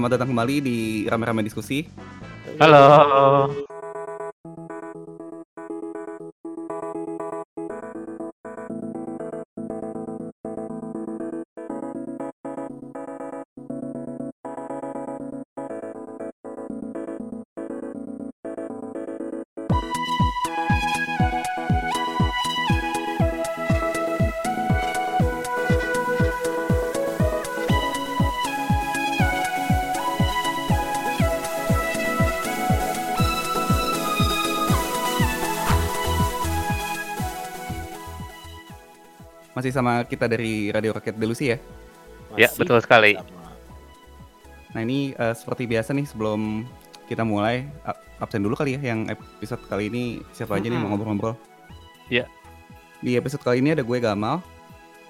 selamat datang kembali di Rame-Rame Diskusi. Halo. Masih sama kita dari Radio Rakyat Delusi ya. Ya, betul sekali. Nah ini eh, seperti biasa nih sebelum kita mulai absen dulu kali ya yang episode kali ini siapa aja nih mau ngobrol-ngobrol. Ya. Di episode kali ini ada gue Gamal,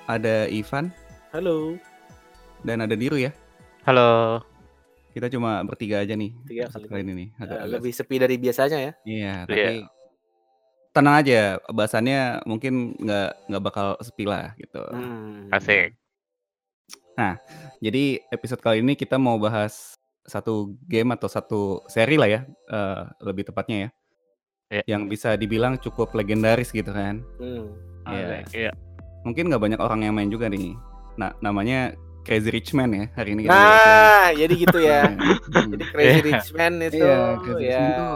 ada Ivan Halo. dan ada Diru ya. Halo. Kita cuma bertiga aja nih Tiga kali kali ini nih. Agak- agak- lebih sepi dari biasanya ya. Iya, Iya. tapi tenang aja bahasannya mungkin nggak nggak bakal sepi lah gitu. Hmm. Asik. Jadi episode kali ini kita mau bahas satu game atau satu seri lah ya, eh, lebih tepatnya ya, Ya. yang bisa dibilang cukup legendaris gitu kan. Hmm. Iya. Asik, Iya. Mungkin nggak banyak orang yang main juga nih. Nah, namanya Crazy Rich Man ya hari ini. kita. Nah, jadi gitu ya. Hmm. Jadi Crazy Rich Man itu Iya, Crazy Rich ya. Man itu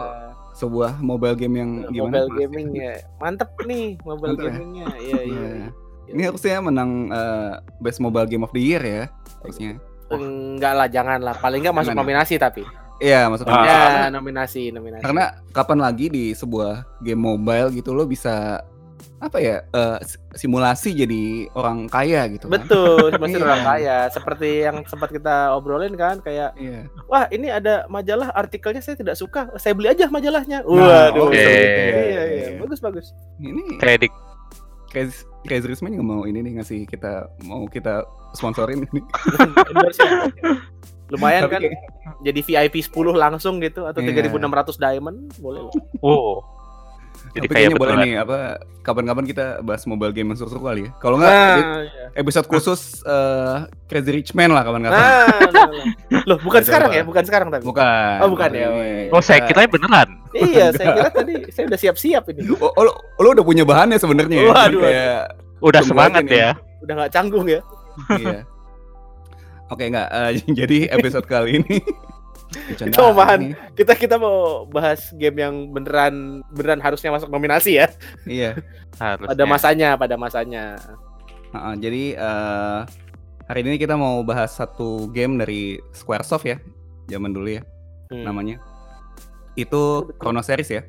Sebuah mobile game yang gimana? Mobile gaming ya. Mantep nih mobile Mantep ya? gamingnya. Iya, iya. Iya. Ini harusnya menang eh, Best Mobile Game of the Year ya, harusnya. Enggak lah, jangan lah. Paling enggak masuk Jangan ya? nominasi tapi. Iya, maksudnya. Ah. Ya, nominasi, nominasi. Karena kapan lagi di sebuah game mobile gitu lo bisa apa ya s- simulasi jadi orang kaya gitu kan? Betul, masih Iya. orang kaya. Seperti yang sempat kita obrolin kan kayak Iya. wah ini ada majalah artikelnya saya tidak suka saya beli aja majalahnya Nah, waduh oke. iya iya bagus bagus Ini Kredit. Rich Man juga mau ini nih ngasih kita mau kita sponsorin ini. Ya. lumayan Tapi kan kayak- jadi VIP 10 langsung gitu atau Iya. 3600 diamond boleh loh Oh. Jadi Tapi kayak kayaknya boleh nih apa kapan-kapan kita bahas mobile game yang seru-seru kali ya. Kalau nggak nah, iya. episode khusus eh, Crazy Rich Man lah kapan-kapan. nah, nah, nah. loh bukan sekarang apa? ya bukan sekarang tapi Bukan. Oh, bukan ya, Ini. Oh, saya kira beneran. iya saya kira tadi saya udah siap-siap ini Oh, oh, lo, lo udah punya bahannya sebenarnya ya. Waduh, Kayak Udah semangat ya. udah nggak canggung ya iya. Oke nggak. eh, jadi episode kali ini. Bercandaan Itu omongan. nih. kita kita mau bahas game yang beneran beneran harusnya masuk nominasi ya Iya. Harusnya. pada masanya pada masanya Heeh, jadi eh, hari ini kita mau bahas satu game dari Squaresoft ya, zaman dulu ya Hmm. namanya. Itu. Chrono Series ya.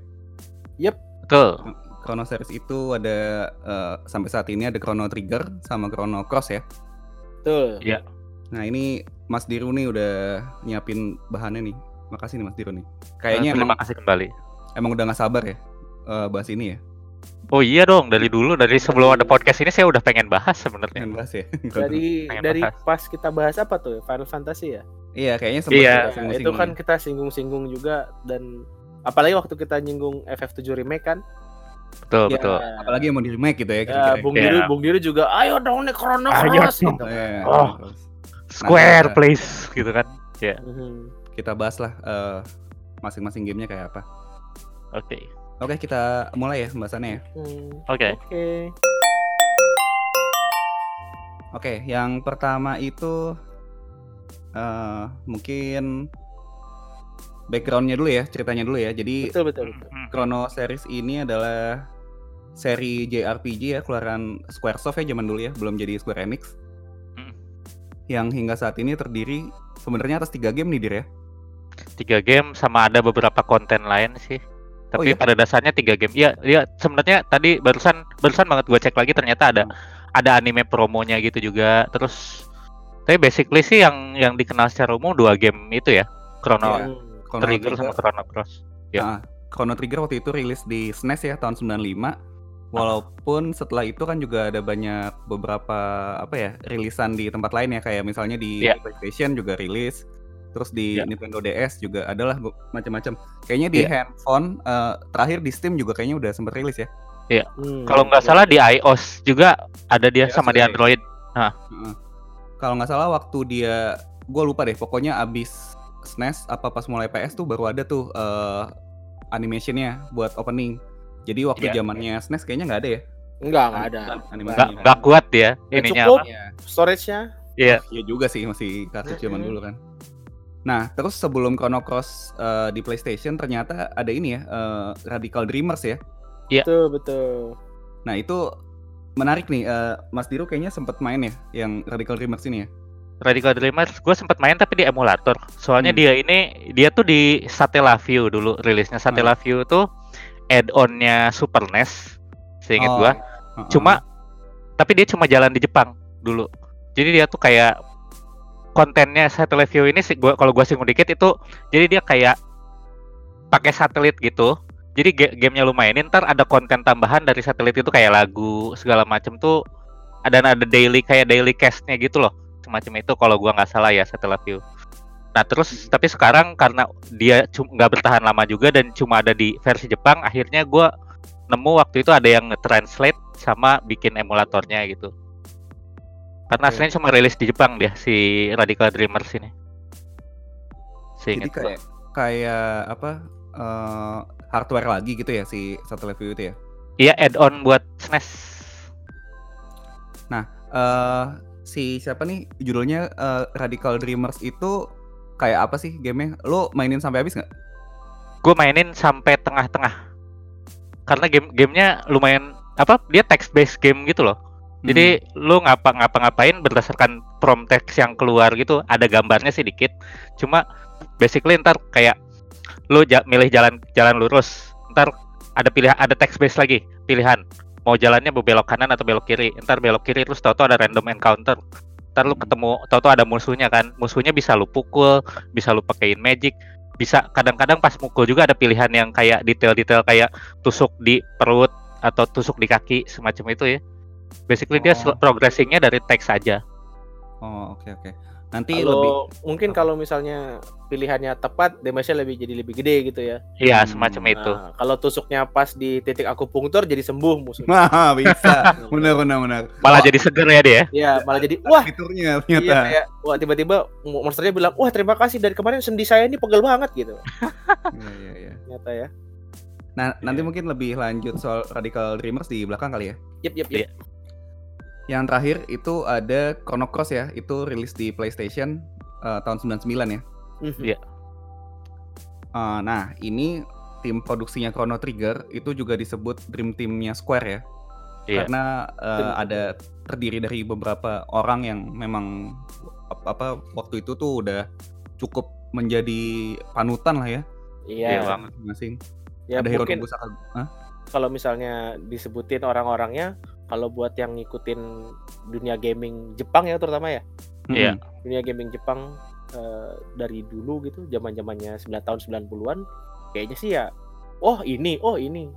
Betul. Chrono Series itu ada eh, sampai saat ini ada Chrono Trigger sama Chrono Cross ya. betul Nah ini Mas Diru nih udah nyiapin bahannya nih. Makasih nih Mas Diru nih. Kayaknya Eh, terima emang, kasih kembali. emang udah nggak sabar ya eh, bahas ini ya. Oh iya dong, dari dulu dari sebelum ada podcast ini saya udah pengen bahas sebenarnya. Pengen bahas ya. dari Pengen dari bahas. pas kita bahas apa tuh Final Fantasy ya iya kayaknya sempat Iya. kita itu kan ya. kita singgung-singgung juga dan apalagi waktu kita nyinggung FF7 remake kan Betul, Ya, betul. apalagi yang mau di remake gitu ya. ya, kira-kira. Bung Iya. Diri Bung Diri juga ayo dong nih Chrono Ayo Cross gitu. Iya, Oh. Square, Nah, please, gitu kan. Mhm. kita bahas lah eh, masing-masing gamenya kayak apa. Oke. Oke kita mulai ya pembahasannya ya. Hmm, Oke. Oke. Oke yang pertama itu eh mungkin backgroundnya dulu ya ceritanya dulu ya. Jadi Betul betul betul. Hmm. Chrono Series ini adalah seri JRPG ya keluaran Squaresoft ya zaman dulu ya belum jadi Square Enix. Yang hingga saat ini terdiri sebenarnya atas tiga game nih dir ya. Tiga game sama ada beberapa konten lain sih. Oh, Tapi iya? pada dasarnya tiga game. Iya, iya sebenarnya tadi barusan barusan banget gue cek lagi ternyata ada Hmm. ada anime promonya gitu juga. Terus tapi basically sih yang yang dikenal secara umum dua game itu ya. Chrono. Chrono Trigger Trigger, sama Chrono Cross. Ya. Nah, Chrono Trigger waktu itu rilis di SNES ya tahun 95. Walaupun setelah itu kan juga ada banyak beberapa apa ya rilisan di tempat lain ya kayak misalnya di Iya. PlayStation juga rilis, terus di Iya. Nintendo DS juga adalah macam-macam. Kayaknya di Iya. handphone eh, terakhir di Steam juga kayaknya udah sempat rilis ya. Hmm. Kalau nggak salah di iOS juga ada dia iOS sama di ya? Android. Heeh. Kalau nggak salah waktu dia gue lupa deh. Pokoknya abis SNES apa pas mulai PS tuh baru ada tuh eh, animationnya buat opening. Jadi waktu Iya. zamannya SNES kayaknya nggak ada ya Enggak, enggak ada. nggak animasinya. nggak kuat ya Nggak ininya cukup. apa Iya. Storage-nya Iya. Iya juga sih masih kartu zaman dulu kan. Nah, terus sebelum Chrono Cross eh, di PlayStation ternyata ada ini ya, eh, Radical Dreamers ya. betul betul. Nah, itu menarik nih. eh, Mas Diru kayaknya sempet main ya yang Radical Dreamers ini ya. Radical Dreamers gue sempat main tapi di emulator. Soalnya Hmm. dia ini dia tuh di Satellaview dulu rilisnya Satellaview tuh add-onnya Super NES. Seingat Oh, gua. heeh. Cuma tapi dia cuma jalan di Jepang dulu. Jadi dia tuh kayak kontennya Satellaview ini sih gua kalau gua singgung dikit itu jadi dia kayak pakai satelit gitu. Jadi ga- gamenya lu mainin ntar ada konten tambahan dari satelit itu kayak lagu segala macem tuh ada ada daily kayak daily cast-nya gitu loh semacam itu kalau gua nggak salah ya Satellaview. Nah terus tapi sekarang karena dia nggak bertahan lama juga dan cuma ada di versi Jepang, akhirnya gua nemu waktu itu ada yang nge-translate sama bikin emulatornya gitu. Karena aslinya cuma rilis di Jepang dia si Radical Dreamers ini. Jadi kayak kayak apa? eh, hardware lagi gitu ya si Satellaview itu ya. Iya add-on buat E SNES. eh si siapa nih judulnya eh, Radical Dreamers itu kayak apa sih gamenya? Lo mainin sampai habis nggak? Gue mainin sampai tengah-tengah. Karena game gamenya lumayan apa? Dia text based game gitu loh. Hmm. Jadi lu ngapa ngapa-ngapain berdasarkan prompt text yang keluar gitu, ada gambarnya sih dikit. Cuma basically ntar kayak lu ja- milih jalan jalan lurus, ntar ada pilihan ada text based lagi pilihan mau jalannya mau belok kanan atau belok kiri. Ntar belok kiri terus tau-tau ada random encounter. Ntar lu ketemu tau-tau ada musuhnya kan. Musuhnya bisa lu pukul, bisa lu pakein magic, bisa kadang-kadang pas mukul juga ada pilihan yang kayak detail-detail kayak tusuk di perut atau tusuk di kaki semacam itu ya. Basically dia Oh. sel- progressingnya dari teks aja. Oh oke oke. Nanti Kalau lebih mungkin kalau misalnya pilihannya tepat, damage-nya lebih jadi lebih gede gitu ya. Iya Hmm, semacam itu. Nah, kalau tusuknya pas di titik akupunktur jadi sembuh musuhnya. Wah, bisa. benar benar benar. Malah Oh, jadi seger ya dia. Iya, malah jadi wah fiturnya Iya ternyata. kayak wah tiba-tiba monsternya bilang wah terima kasih dari kemarin sendi saya ini pegel banget gitu Iya iya iya. ternyata ya Nah, nanti mungkin lebih lanjut soal Radical Dreamers di belakang kali ya. yep yep Iya. yep Yang terakhir itu ada Chrono Cross ya, itu rilis di PlayStation eh, tahun 99 ya. Mhm. Iya. Eh, nah, ini tim produksinya Chrono Trigger itu juga disebut Dream Team-nya Square ya. Iya. Karena Tim. ada terdiri dari beberapa orang yang memang ap- apa waktu itu tuh udah cukup menjadi panutan lah ya iya Iya, Bang. masing-masing. ya ada mungkin. Hah? kalau misalnya disebutin orang-orangnya kalau buat yang ngikutin dunia gaming Jepang ya terutama ya Iya. Mm-mm. dunia gaming Jepang eh, dari dulu gitu zaman zamannya 9 tahun 90-an kayaknya sih ya oh ini oh ini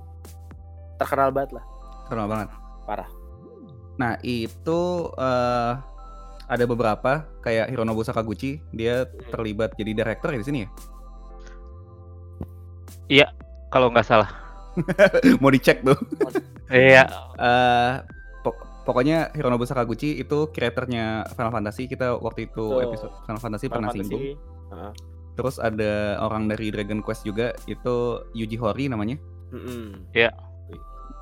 terkenal banget lah Terkenal banget. Parah. Nah, itu eh ada beberapa kayak Hironobu Sakaguchi, dia terlibat jadi director ya di sini ya. Kalau nggak salah. Mau dicek tuh. Iya. Eh pok- pokoknya Hironobu Sakaguchi itu kreatornya Final Fantasy. Kita waktu itu Betul. episode Final Fantasy Final pernah Fantasy. singgung. Heeh. Terus ada orang dari Dragon Quest juga, itu Yuji Horii namanya. Mm-mm.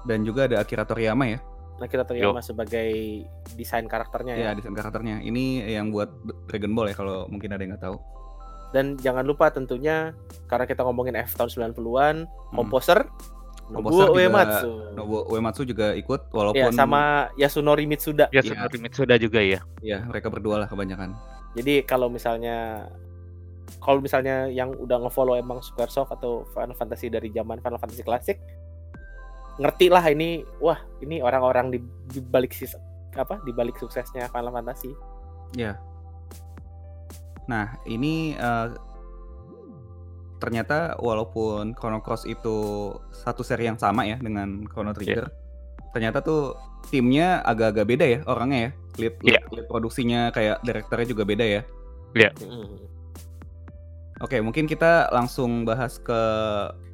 Dan juga ada Akira Toriyama ya. Nah kita terima sebagai desain karakternya ya. Ya, desain karakternya. Ini yang buat Dragon Ball ya kalau mungkin ada yang nggak tahu. Dan jangan lupa tentunya karena kita ngomongin F tahun 90-an, komposer Hmm. Nobuo Uematsu. Nobuo Uematsu juga ikut Ya, walaupun sama Yasunori Mitsuda. Ya Iya. seperti Mitsuda juga ya. ya mereka berdua lah kebanyakan. Jadi kalau misalnya kalau misalnya yang udah ngefollow emang Squaresoft atau Final Fantasy dari zaman Final Fantasy klasik ngerti lah ini wah ini orang-orang di, di balik sis apa di balik suksesnya Final Fantasy. Ya. Nah, ini eh, ternyata walaupun Chrono Cross itu satu seri yang sama ya dengan Chrono Trigger, ternyata tuh timnya agak-agak beda ya orangnya ya. Lead, lead, lead produksinya kayak direkturnya juga beda ya. Mm. Oke, mungkin kita langsung bahas ke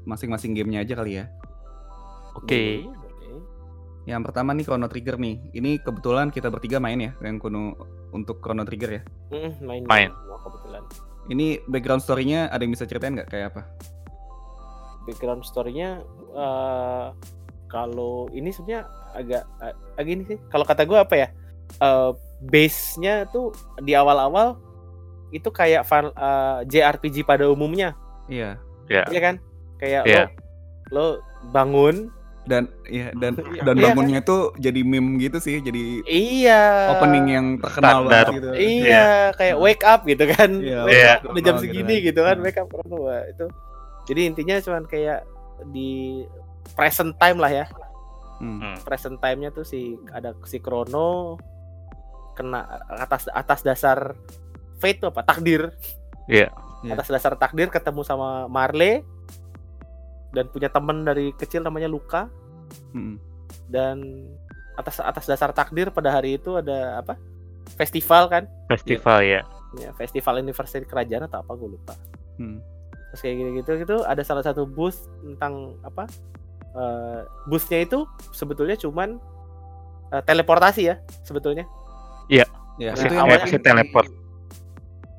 masing-masing gamenya aja kali ya. Oke. Oke. Yang pertama nih Chrono Trigger nih. Ini kebetulan kita bertiga main ya dengan Kuno untuk Chrono Trigger ya. Mm, main Main. Mau Ini background story-nya ada yang bisa ceritain nggak kayak apa? Background story-nya eh, kalau ini sebenarnya agak ag- agak ini sih. Kalau kata gue apa ya? eh, base-nya tuh di awal-awal itu kayak fan, eh, JRPG pada umumnya, Iya. Ya. ya kan? Kayak Iya. lo lo bangun, Dan iya dan Iya, dan iya bangunnya tuh jadi meme gitu sih, jadi iya. opening yang terkenal Standar. banget gitu. Iya, kayak wake up gitu kan. Iya, wake Iya. up udah jam gitu segini kan. gitu kan, Hmm. wake up orang tua itu. Jadi intinya cuman kayak di present time lah ya. Hmm. Hmm. Present time-nya tuh si ada si Krono kena atas atas dasar fate tuh apa? Takdir. Iya. Iya. Atas dasar takdir ketemu sama Marley dan punya temen dari kecil namanya Luka Hmm. dan atas atas dasar takdir pada hari itu ada apa? Festival kan? Festival ya. ya, festival anniversary kerajaan atau apa gue lupa Hmm. terus kayak gitu gitu gitu ada salah satu booth tentang apa eh boothnya itu sebetulnya cuman eh, teleportasi ya sebetulnya Ya, Mesin- itu yang awalnya teleport.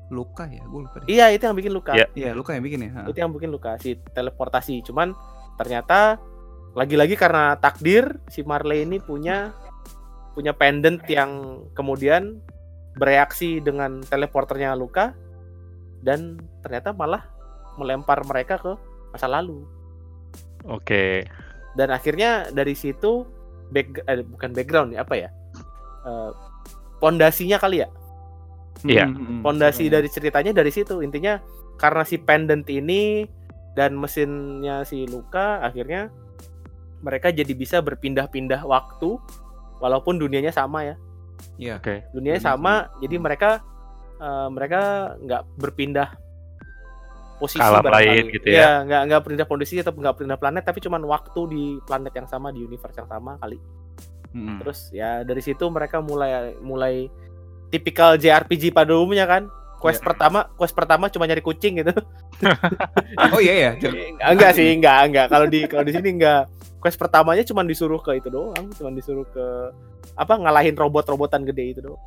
Luka ya, gue lupa deh. iya itu yang bikin luka Iya. Iya, Luka yang bikin ya. Ha. itu yang bikin luka si teleportasi cuman ternyata lagi-lagi karena takdir si Marley ini punya punya pendant yang kemudian bereaksi dengan teleporternya luka dan ternyata malah melempar mereka ke masa lalu Oke. dan akhirnya dari situ back eh, bukan background ya apa ya Eh, pondasinya kali ya Iya. Hmm, hmm, pondasi hmm. dari ceritanya dari situ intinya karena si pendant ini dan mesinnya si Luka akhirnya mereka jadi bisa berpindah-pindah waktu walaupun dunianya sama ya Iya. Oke. dunianya Dunia sama sama. jadi Hmm. mereka eh, mereka nggak berpindah posisi barangkali. lain gitu ya. Iya, nggak nggak pindah posisi atau nggak pindah planet tapi cuman waktu di planet yang sama di universe yang sama kali Hmm. Terus ya dari situ mereka mulai mulai tipikal JRPG pada umumnya kan. Quest Iya. pertama, quest pertama cuma nyari kucing gitu. Oh iya ya. enggak sih, enggak, enggak. Kalau di kalau di sini enggak. Quest pertamanya cuma disuruh ke itu doang, cuma disuruh ke apa ngalahin robot-robotan gede itu doang.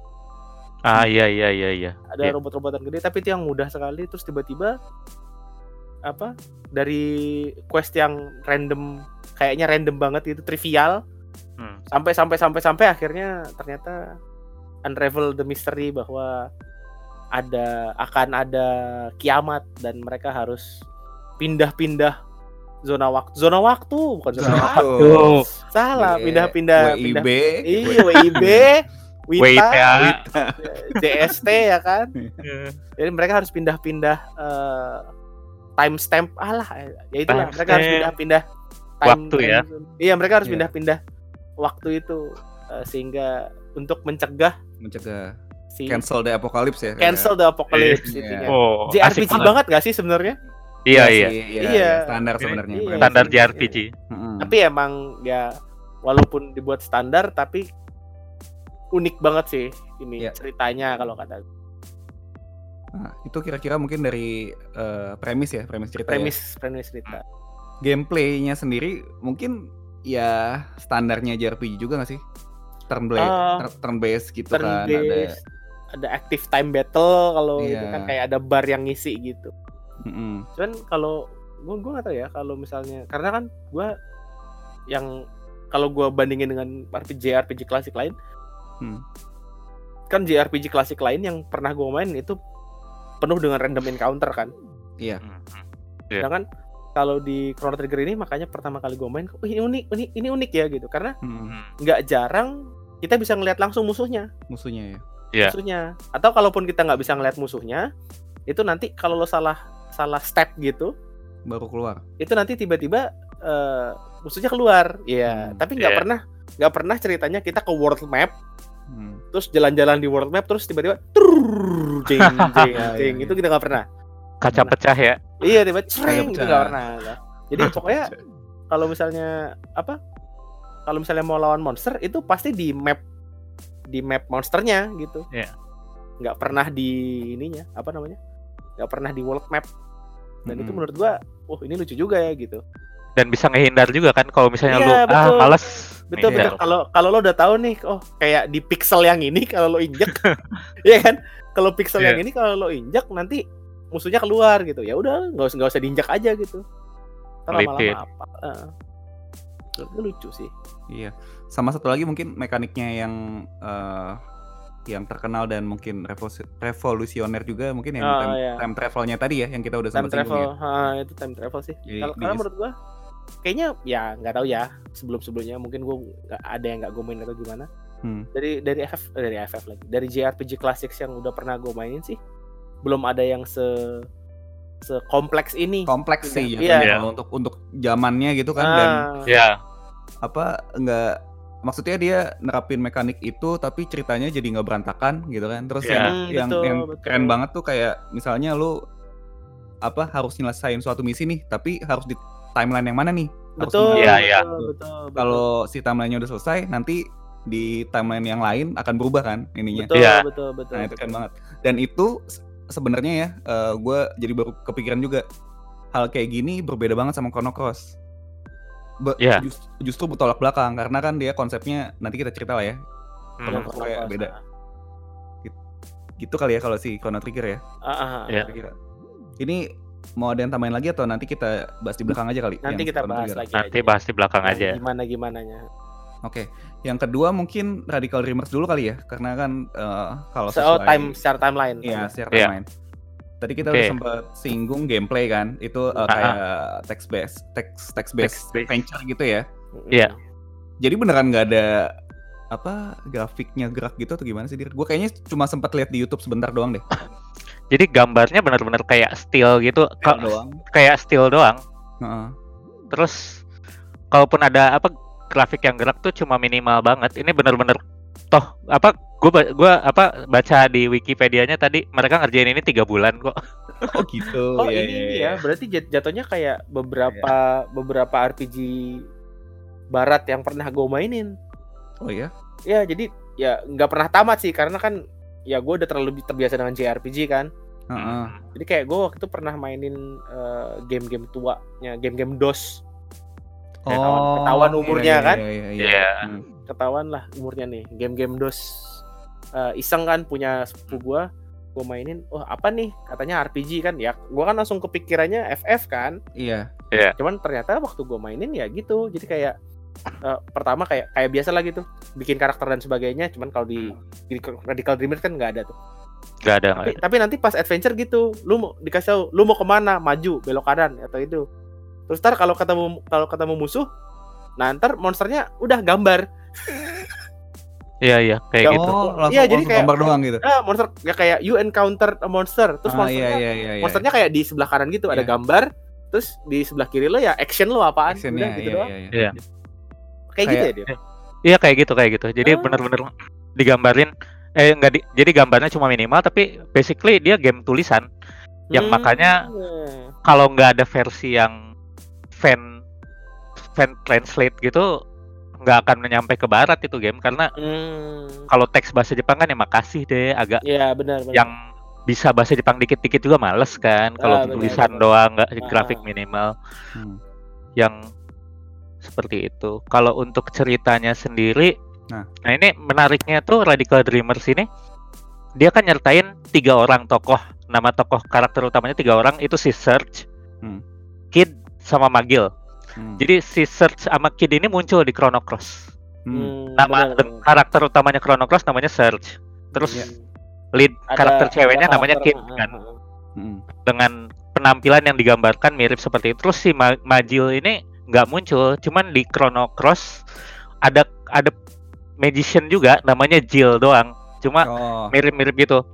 Ah iya iya iya iya. Ada Iya. robot-robotan gede tapi itu yang mudah sekali terus tiba-tiba apa dari quest yang random kayaknya random banget itu trivial Hmm. sampai sampai sampai sampai akhirnya ternyata unravel the mystery bahwa ada akan ada kiamat dan mereka harus pindah-pindah zona waktu. Zona waktu bukan zona, waktu. salah Iya, pindah-pindah pindah. WIB. iya WIB Wita, WITA. JST ya kan? Jadi mereka harus pindah-pindah eh, timestamp alah ya itulah mereka harus pindah-pindah Waktu ya. iya mereka harus Iya. pindah-pindah waktu itu eh, sehingga untuk mencegah Mencegah si cancel the apocalypse ya. cancel the apocalypse Iya. intinya. Oh, JRPG asik banget gak sih sebenarnya? Iya sih, iya. Iya, Iya. iya, standar sebenarnya. Iya. Standar. JRPG. Mm-mm. Tapi emang ya walaupun dibuat standar tapi unik banget sih ini Iya. ceritanya kalau kata. Nah, itu kira-kira mungkin dari eh, premis ya, premis cerita. ya. premis premis cerita. Gameplaynya sendiri mungkin ya standarnya JRPG juga gak sih? Turn based, Ah, turn based gitu Turn kan ada. based, ada active time battle kalau itu Iya. kan kayak ada bar yang ngisi gitu. Mm-mm. Cuman kalau gua gua nggak tahu ya kalau misalnya karena kan gua yang kalau gua bandingin dengan RPG RPG klasik lain Hmm. kan JRPG klasik lain yang pernah gua main itu penuh dengan random encounter kan. Iya. Hmm. Iya. Sedangkan kalau di Chrono Trigger ini makanya pertama kali gue main, "Oh, ini unik, ini ini unik ya gitu. Karena. Hmm. nggak jarang kita bisa ngelihat langsung musuhnya, Musuhnya ya. Iya. musuhnya. Atau kalaupun kita nggak bisa ngelihat musuhnya, itu nanti kalau lo salah salah step gitu, Baru keluar. itu nanti tiba-tiba eh, musuhnya keluar. Iya, Hmm, tapi nggak iya. pernah nggak pernah ceritanya kita ke world map Hmm. terus jalan-jalan di world map terus tiba-tiba trrrr, jeng jeng Iya, jeng iya, itu kita nggak pernah Kaca pecah ya. Iya tiba cereng itu nggak pernah. Nah, Jadi pokoknya kalau misalnya apa? Kalau misalnya mau lawan monster itu pasti di map di map monsternya gitu. Iya. Nggak pernah di ininya apa namanya? Nggak pernah di world map. Dan itu menurut gua, oh ini lucu juga ya gitu. Dan bisa ngehindar juga kan kalau misalnya Iya, lu ah betul. males. Betul ngehindar. betul. Kalau kalau lo udah tahu nih, oh kayak di pixel yang ini kalau lo injek, Iya kan? kalau pixel Iya. yang ini kalau lo injak nanti musuhnya keluar gitu ya udah nggak usah nggak usah diinjak aja gitu lama-lama apa Heeh. Lucu sih Iya. Sama satu lagi mungkin mekaniknya yang eh, yang terkenal dan mungkin revolusi- revolusioner juga mungkin yang Ah, time, iya. time travelnya tadi ya yang kita udah time sempat singgung travel ya. ha, itu time travel sih Jadi kalau karena menurut gua kayaknya ya nggak tahu ya sebelum sebelumnya mungkin gua nggak ada yang nggak gue main atau gimana Hmm. dari dari FF dari FF lagi dari JRPG Classics yang udah pernah gue mainin sih belum ada yang se sekompleks ini Kompleks sih Iya. ya Iya. kalau untuk untuk zamannya gitu kan dan Ah, Ya, apa enggak maksudnya dia nerapin mekanik itu tapi ceritanya jadi nggak berantakan gitu kan terus Iya. yang Hmm, yang, betul, yang betul. keren banget tuh kayak misalnya lu apa harus nyelesain suatu misi nih tapi harus di timeline yang mana nih Harus betul Iya, betul, iya. betul, betul, kalau si timelinenya udah selesai nanti di timeline yang lain akan berubah kan ininya betul Iya. betul betul nah itu betul. keren banget dan itu sebenarnya ya gue jadi baru kepikiran juga hal kayak gini berbeda banget sama Chrono Cross Be- Iya. jus- justru bertolak belakang karena kan dia konsepnya nanti kita cerita lah ya Hmm. Kalau Chrono kayak beda. ah. gitu kali ya kalau si Chrono Trigger ya Ah, ah, ah. Iya. kira-kira. ini mau ada yang tambahin lagi atau nanti kita bahas di belakang aja kali nanti kita Chrono bahas Trigger? lagi nanti aja. bahas di belakang Yang aja. gimana gimananya oke yang kedua mungkin Radical Dreamers dulu kali ya karena kan eh, kalau so, oh, sesuai time secara timeline Iya, secara Iya. timeline. Tadi kita Oke. udah sempat singgung gameplay kan, itu uh, Ah, kayak text based, text text based Text-based. adventure gitu ya. Iya. Jadi beneran nggak ada apa grafiknya gerak gitu atau gimana sih? Gue kayaknya cuma sempat lihat di YouTube sebentar doang deh. Jadi gambarnya benar-benar kayak still gitu, Ka- doang. kayak still doang. Heeh. Terus kalaupun ada apa grafik yang gerak tuh cuma minimal banget. Ini benar-benar toh apa gue gua apa baca di Wikipedia-nya tadi mereka ngerjain ini tiga bulan kok. Oh gitu. Oh Iya, ini iya, ya, iya. berarti jat- jatuhnya kayak beberapa beberapa RPG barat yang pernah gue mainin. Oh ya. Ya jadi ya nggak pernah tamat sih karena kan ya gue udah terlalu terbiasa dengan JRPG kan. Heeh. Jadi kayak gue waktu itu pernah mainin eh, game-game tuanya, game-game DOS. Ketahuan- ketahuan umurnya iya, kan? Iya, iya, iya. Iya. Hmm. Ketahuan lah umurnya nih, game-game DOS. Eh, iseng kan punya sepupu gue, gue mainin, oh apa nih? Katanya RPG kan, ya gue kan langsung kepikirannya FF kan. Iya. cuman ternyata waktu gue mainin ya gitu jadi kayak eh, pertama kayak kayak biasa lah gitu bikin karakter dan sebagainya cuman kalau di, di Radical Dreamers kan nggak ada tuh Gak ada. tapi, tapi nanti pas adventure gitu lu mau dikasih tahu lu mau ke mana maju belok kanan atau itu terus ntar kalau ketemu kalau ketemu musuh nah ntar monsternya udah gambar Iya iya kayak oh, gitu. langsung, Iya, jadi kayak- gambar doang gitu. ah monster ya kayak you encounter a monster terus ah, monsternya iya, iya, iya, iya. monsternya kayak di sebelah kanan gitu ada Iya. gambar terus di sebelah kiri lo ya action lo apaan Actionnya, udah gitu iya, doang iya, iya. Iya. kayak gitu ya Kayak- dia Iya kayak gitu kayak gitu. Jadi Ah. bener-bener digambarin eh enggak di, jadi gambarnya cuma minimal tapi basically dia game tulisan yang Hmm, makanya kalau nggak ada versi yang fan fan translate gitu nggak akan nyampe ke barat itu game karena Hmm. kalau teks bahasa Jepang kan ya makasih deh agak Iya benar benar. yang bisa bahasa Jepang dikit-dikit juga males kan kalau Ah, tulisan benar. doang nggak Ah, grafik minimal Hmm. yang seperti itu. Kalau untuk ceritanya sendiri, Nah. nah, ini menariknya tuh Radical Dreamers ini dia kan nyertain tiga orang tokoh. Nama tokoh karakter utamanya tiga orang itu si Search, Hmm. Kid, sama Magil. Hmm. Jadi si Search sama Kid ini muncul di Chrono Cross. Hmm. Hmm, Nama karakter utamanya Chrono Cross namanya Search. Terus Iya. lead Ada- karakter ceweknya ada namanya karakter, Kid kan. Hmm. dengan penampilan yang digambarkan mirip seperti itu. Terus si Ma- Majil ini nggak muncul, cuman di Chrono Cross ada ada magician juga namanya Jill doang. Cuma Oh. mirip-mirip gitu.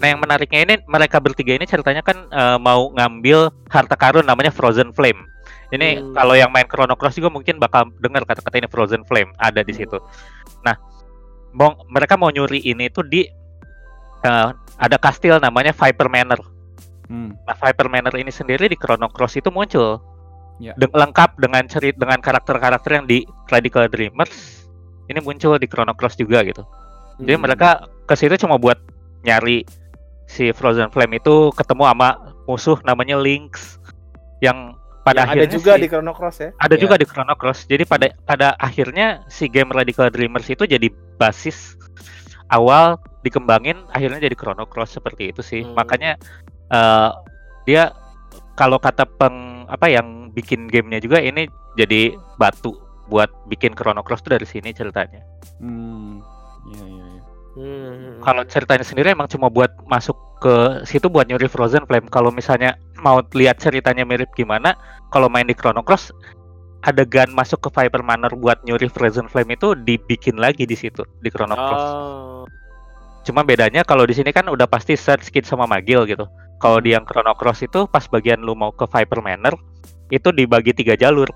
Nah yang menariknya ini mereka bertiga ini ceritanya kan eh, mau ngambil harta karun namanya Frozen Flame. Ini Hmm. kalau yang main Chrono Cross juga mungkin bakal dengar kata-kata ini Frozen Flame ada di Hmm. situ. Nah, mau mereka mau nyuri ini tuh di eh, ada kastil namanya Viper Manor. Hmm. Nah, Viper Manor ini sendiri di Chrono Cross itu muncul. Ya. Deng- lengkap dengan cerit dengan karakter-karakter yang di Radical Dreamers ini muncul di Chrono Cross juga gitu. Jadi Hmm. mereka ke situ cuma buat nyari si Frozen Flame itu ketemu sama musuh namanya Lynx yang pada Yang ada akhirnya juga si- di Chrono Cross ya. ada Iya. juga di Chrono Cross. Jadi pada pada akhirnya si game Radical Dreamers itu jadi basis awal dikembangin akhirnya jadi Chrono Cross seperti itu sih Hmm. makanya eh, dia kalau kata peng apa yang bikin gamenya juga ini jadi batu buat bikin Chrono Cross tuh dari sini ceritanya Hmm. Iya iya iya. Hmm. kalau ceritanya sendiri emang cuma buat masuk ke situ buat nyuri Frozen Flame kalau misalnya mau lihat ceritanya mirip gimana kalau main di Chrono Cross adegan masuk ke Viper Manor buat nyuri Frozen Flame itu dibikin lagi di situ di Chrono Cross Oh. Cuma bedanya kalau di sini kan udah pasti search kit sama magil gitu. Kalau di yang Chrono Cross itu pas bagian lu mau ke Viper Manor itu dibagi tiga jalur.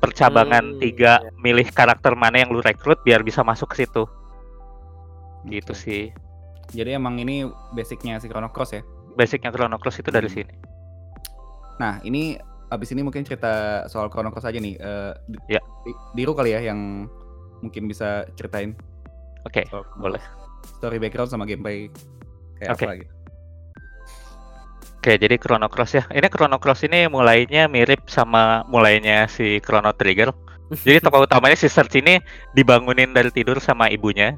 Percabangan Hmm, tiga milih karakter mana yang lu rekrut biar bisa masuk ke situ. Gitu sih. Jadi emang ini basicnya si Chrono Cross ya. Basicnya Chrono Cross itu dari Hmm. sini. Nah ini abis ini mungkin cerita soal Chrono Cross aja nih. Eh, di- Ya. di- Diru kali ya yang mungkin bisa ceritain Oke, soal Chrono boleh. Story background sama gameplay kayak Oke. apa gitu. Oke, jadi Chrono Cross ya. Ini Chrono Cross ini mulainya mirip sama mulainya si Chrono Trigger. Jadi tokoh utamanya si Search ini dibangunin dari tidur sama ibunya.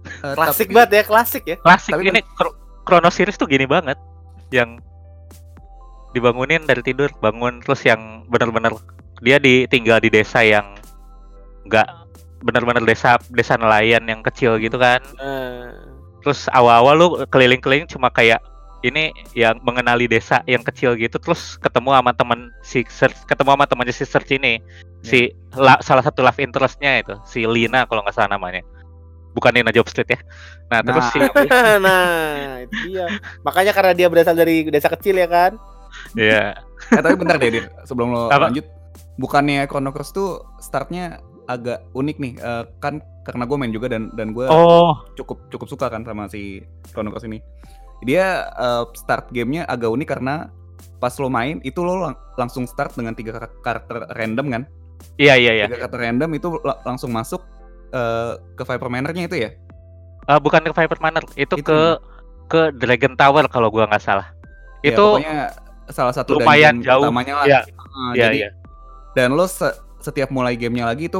Eh, Klasik tapi- banget ya, klasik ya. Klasik Tapi ini Chro- Chrono series tuh gini banget. Yang dibangunin dari tidur, bangun terus yang bener-bener dia ditinggal di desa yang nggak bener-bener desa desa nelayan yang kecil gitu kan. Eh, Terus awal-awal lu keliling-keliling cuma kayak ini yang mengenali desa yang kecil gitu terus ketemu sama temen si Search, ketemu sama temannya si Search ini si la- salah satu love interestnya itu si Lina kalau nggak salah namanya bukan Lina Job Street ya nah terus Nah. si nah, itu dia. Makanya karena dia berasal dari desa kecil ya kan. ya Eh tapi bentar deh, Dir. sebelum lo Apa? lanjut. Bukannya Chrono Cross tuh startnya agak unik nih, Eh, kan karena gue main juga dan dan gue oh cukup cukup suka kan sama si Chrono Cross ini. Dia eh, start gamenya agak unik karena pas lo main itu lo lang- langsung start dengan tiga kar- karakter random kan? iya iya iya Tiga karakter random itu la- langsung masuk eh, ke Viper Manor-nya itu ya? Eh, bukan ke Viper Manor itu, Itu ke ke Dragon Tower kalau gua nggak salah Ya, itu pokoknya salah satu lumayan jauh. utamanya lah. Iya, Ah, iya jadi iya dan lo se- setiap mulai gamenya lagi itu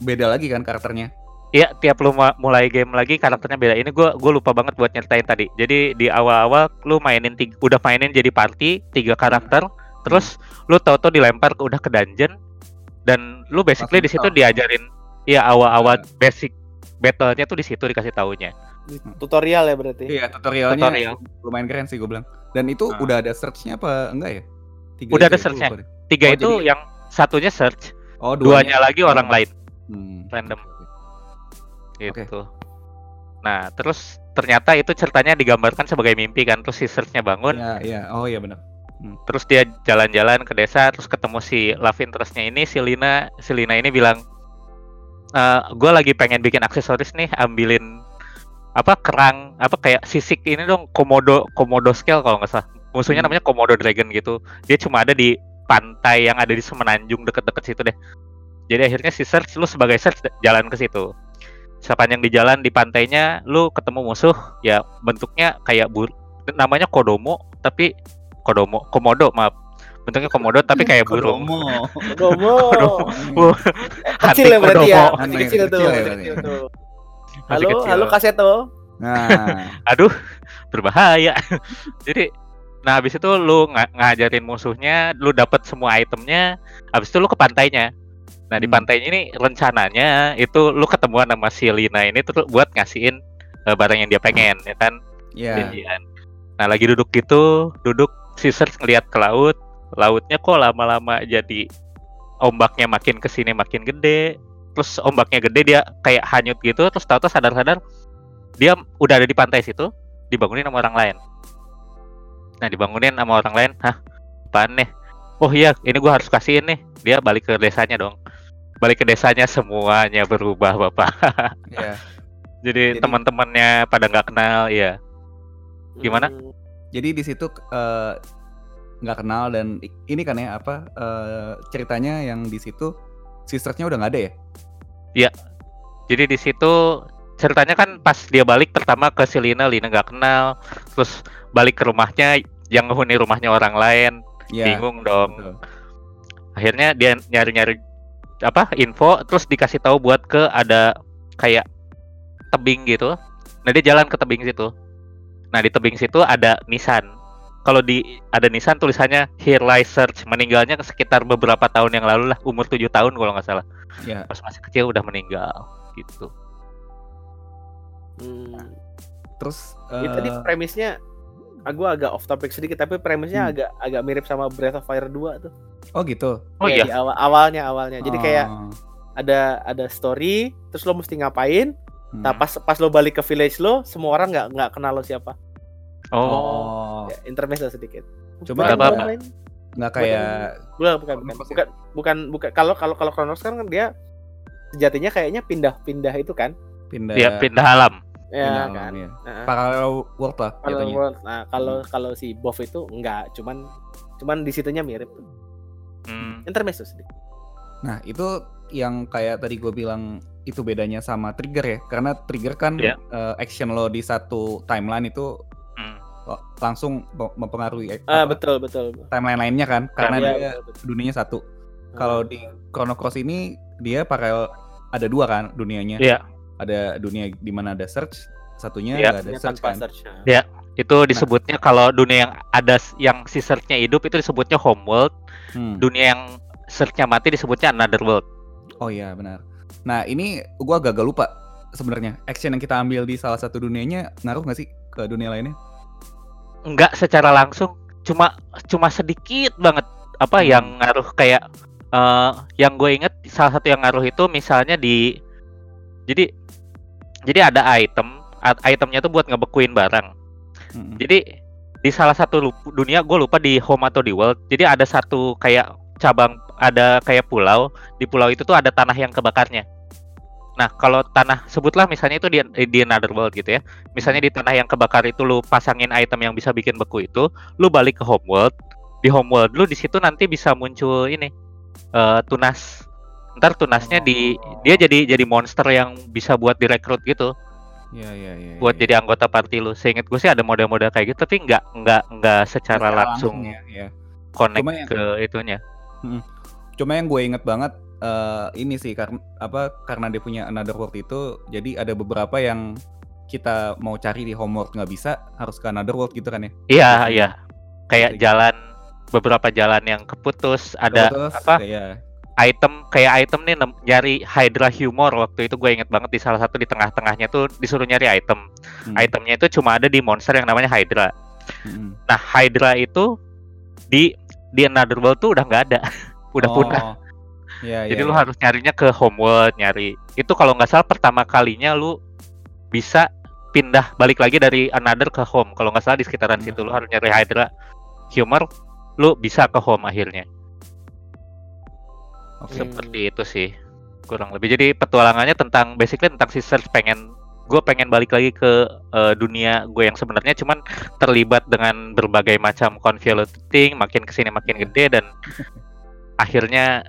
beda lagi kan karakternya. Iya, tiap lu mulai game lagi karakternya beda. Ini gua gua lupa banget buat nyeritain tadi. Jadi di awal-awal lu mainin tiga, udah mainin jadi party tiga karakter, terus lu tau-tau dilempar ke udah ke dungeon dan lu basically di situ diajarin iya awal-awal basic battle-nya tuh di situ dikasih taunya. Tutorial ya berarti. Iya tutorialnya Tutorial. lumayan keren sih gue bilang. Dan itu Ah. udah ada search-nya apa enggak ya? Tiga Udah ada ya, search-nya. Tiga Oh, itu jadi- yang satunya search, Oh duanya, lagi orang Oh. lain Hmm. random Oke. gitu. Nah, terus ternyata itu ceritanya digambarkan sebagai mimpi kan, terus si search-nya bangun, Iya iya. Oh iya benar. terus dia jalan-jalan ke desa terus ketemu si love interestnya ini si Lina si Lina ini bilang gue lagi pengen bikin aksesoris nih ambilin apa kerang apa kayak sisik ini dong komodo komodo scale kalau nggak salah. Musuhnya Hmm. namanya komodo dragon gitu. Dia cuma ada di pantai yang ada di semenanjung deket-deket situ deh. Jadi akhirnya si search lu sebagai search jalan ke situ. Sepanjang di jalan di pantainya lu ketemu musuh ya bentuknya kayak bur namanya kodomo tapi kodomo komodo maaf bentuknya komodo tapi kayak burung Kodomo. Kodomo. Kecil ya berarti ya. kodomo. Masih Hunting kecil tuh. kecil ya masih tuh. Masih Halo, kecil. halo Kaseto. Nah, aduh berbahaya jadi nah habis itu lu nga- ngajarin musuhnya lu dapat semua itemnya habis itu lu ke pantainya nah di Hmm. pantainya ini rencananya itu lu ketemuan sama si Lina ini terus buat ngasihin eh, barang yang dia pengen ya kan ya. janjian. nah lagi duduk gitu duduk Caesar ngeliat ke laut lautnya kok lama-lama jadi ombaknya makin ke sini makin gede terus ombaknya gede dia kayak hanyut gitu terus tahu-tahu sadar-sadar dia udah ada di pantai situ dibangunin sama orang lain nah dibangunin sama orang lain hah apaan nih oh iya ini gua harus kasihin nih dia balik ke desanya dong balik ke desanya semuanya berubah bapak ya. jadi, Jadi- teman-temannya pada nggak kenal ya Gimana? Hmm. Jadi di situ eh, nggak kenal dan ini kan ya apa eh, ceritanya yang di situ sisternya udah nggak ada ya? Jadi di situ ceritanya kan pas dia balik pertama ke si Lina, nggak kenal, terus balik ke rumahnya yang ngehuni rumahnya orang lain, Iya. bingung dong. betul. Akhirnya dia nyari-nyari apa info, terus dikasih tahu buat ke ada kayak tebing gitu, Nah dia jalan ke tebing situ. Nah di tebing situ ada nisan. Kalau di ada nisan tulisannya Here Lies Search. Meninggalnya sekitar beberapa tahun yang lalu lah, umur tujuh tahun kalau nggak salah. Ya. Pas masih kecil udah meninggal gitu. Hmm. Terus Ya, tadi eh, premisnya aku agak off topic sedikit tapi premisnya Hmm. agak agak mirip sama Breath of Fire 2 tuh. oh gitu. Oh Kayak iya. di awal awalnya awalnya. Jadi kayak Oh. ada ada story terus lo mesti ngapain. Hmm. Nah, pas pas lo balik ke village lo, semua orang nggak nggak kenal lo siapa. Oh. Oh, Ya, intermezzo sedikit. Coba Bukan- apa-apa. bukan main. nggak kayak Bukan, bukan, bukan, ya? bukan, bukan, bukan. Kalau kalau kalau Chronos kan dia sejatinya kayaknya pindah-pindah itu kan, pindah Dia pindah alam. ya pindah kan. alam, ya. Nah, Parallel world lah kalau jatuhnya. world, nah kalau kalau si Bob itu enggak, cuman cuman di situnya mirip. Hmm. Intermezzo sedikit. Nah, itu yang kayak tadi gue bilang itu bedanya sama trigger ya. Karena trigger kan Iya. eh, action lo di satu timeline itu Hmm. Langsung mem- mempengaruhi eh, Ah apa, betul betul. timeline lainnya kan. Karena Iya, dia betul, betul. dunianya satu. Ah. Kalau di Chrono Cross ini dia paralel ada dua kan dunianya. Iya. Ada dunia di mana ada search, satunya Iya. nggak ada search kan. search. nah. Iya. Itu disebutnya kalau dunia yang ada yang si search-nya hidup itu disebutnya homeworld, Hmm. dunia yang search-nya mati disebutnya another world. Oh iya benar. Nah ini gua agak lupa sebenarnya action yang kita ambil di salah satu dunianya ngaruh nggak sih ke dunia lainnya? Enggak secara langsung, cuma cuma sedikit banget apa Hmm. yang ngaruh kayak eh yang gue inget salah satu yang ngaruh itu misalnya di jadi jadi ada item itemnya tuh buat ngebekuin barang. Mm-mm. Jadi di salah satu lup- dunia gue lupa di home atau di world. Jadi ada satu kayak cabang ada kayak pulau. Di pulau itu tuh ada tanah yang kebakarnya. Nah, kalau tanah sebutlah misalnya itu di di another world gitu ya. Misalnya di tanah yang kebakar itu lu pasangin item yang bisa bikin beku itu, lu balik ke home world. Di home world lu di situ nanti bisa muncul ini eh, tunas. Ntar tunasnya di dia jadi jadi monster yang bisa buat direkrut gitu Iya iya iya. buat iya. jadi anggota party lu. Seingat gue sih ada mode-mode kayak gitu, tapi nggak nggak nggak secara langsung ya. ya. connect Cuma yang- ke itunya. Cuma yang gue inget banget eh, ini sih karena apa karena dia punya another world itu jadi ada beberapa yang kita mau cari di homeworld nggak bisa harus ke another world gitu kan ya. Iya Biasanya. iya, kayak Gitu. jalan beberapa jalan yang keputus, ada Terus, apa Ya, item kayak item nih nyari Hydra Humor waktu itu gue inget banget di salah satu di tengah-tengahnya tuh disuruh nyari item. hmm, Itemnya itu cuma ada di monster yang namanya Hydra. hmm. Nah Hydra itu di di Another World tuh udah nggak ada, udah punah. Oh, Iya, Jadi iya, lu iya. harus nyarinya ke homeworld nyari. Itu kalau nggak salah pertama kalinya lu bisa pindah balik lagi dari another ke home. Kalau nggak salah di sekitaran Hmm. situ lu harus nyari Hydra humor, lu bisa ke home akhirnya. Hmm. Seperti itu sih kurang lebih. Jadi petualangannya tentang basically tentang si Search pengen gue pengen balik lagi ke eh, dunia gue yang sebenarnya cuman terlibat dengan berbagai macam convoluted thing makin ke sini makin gede dan akhirnya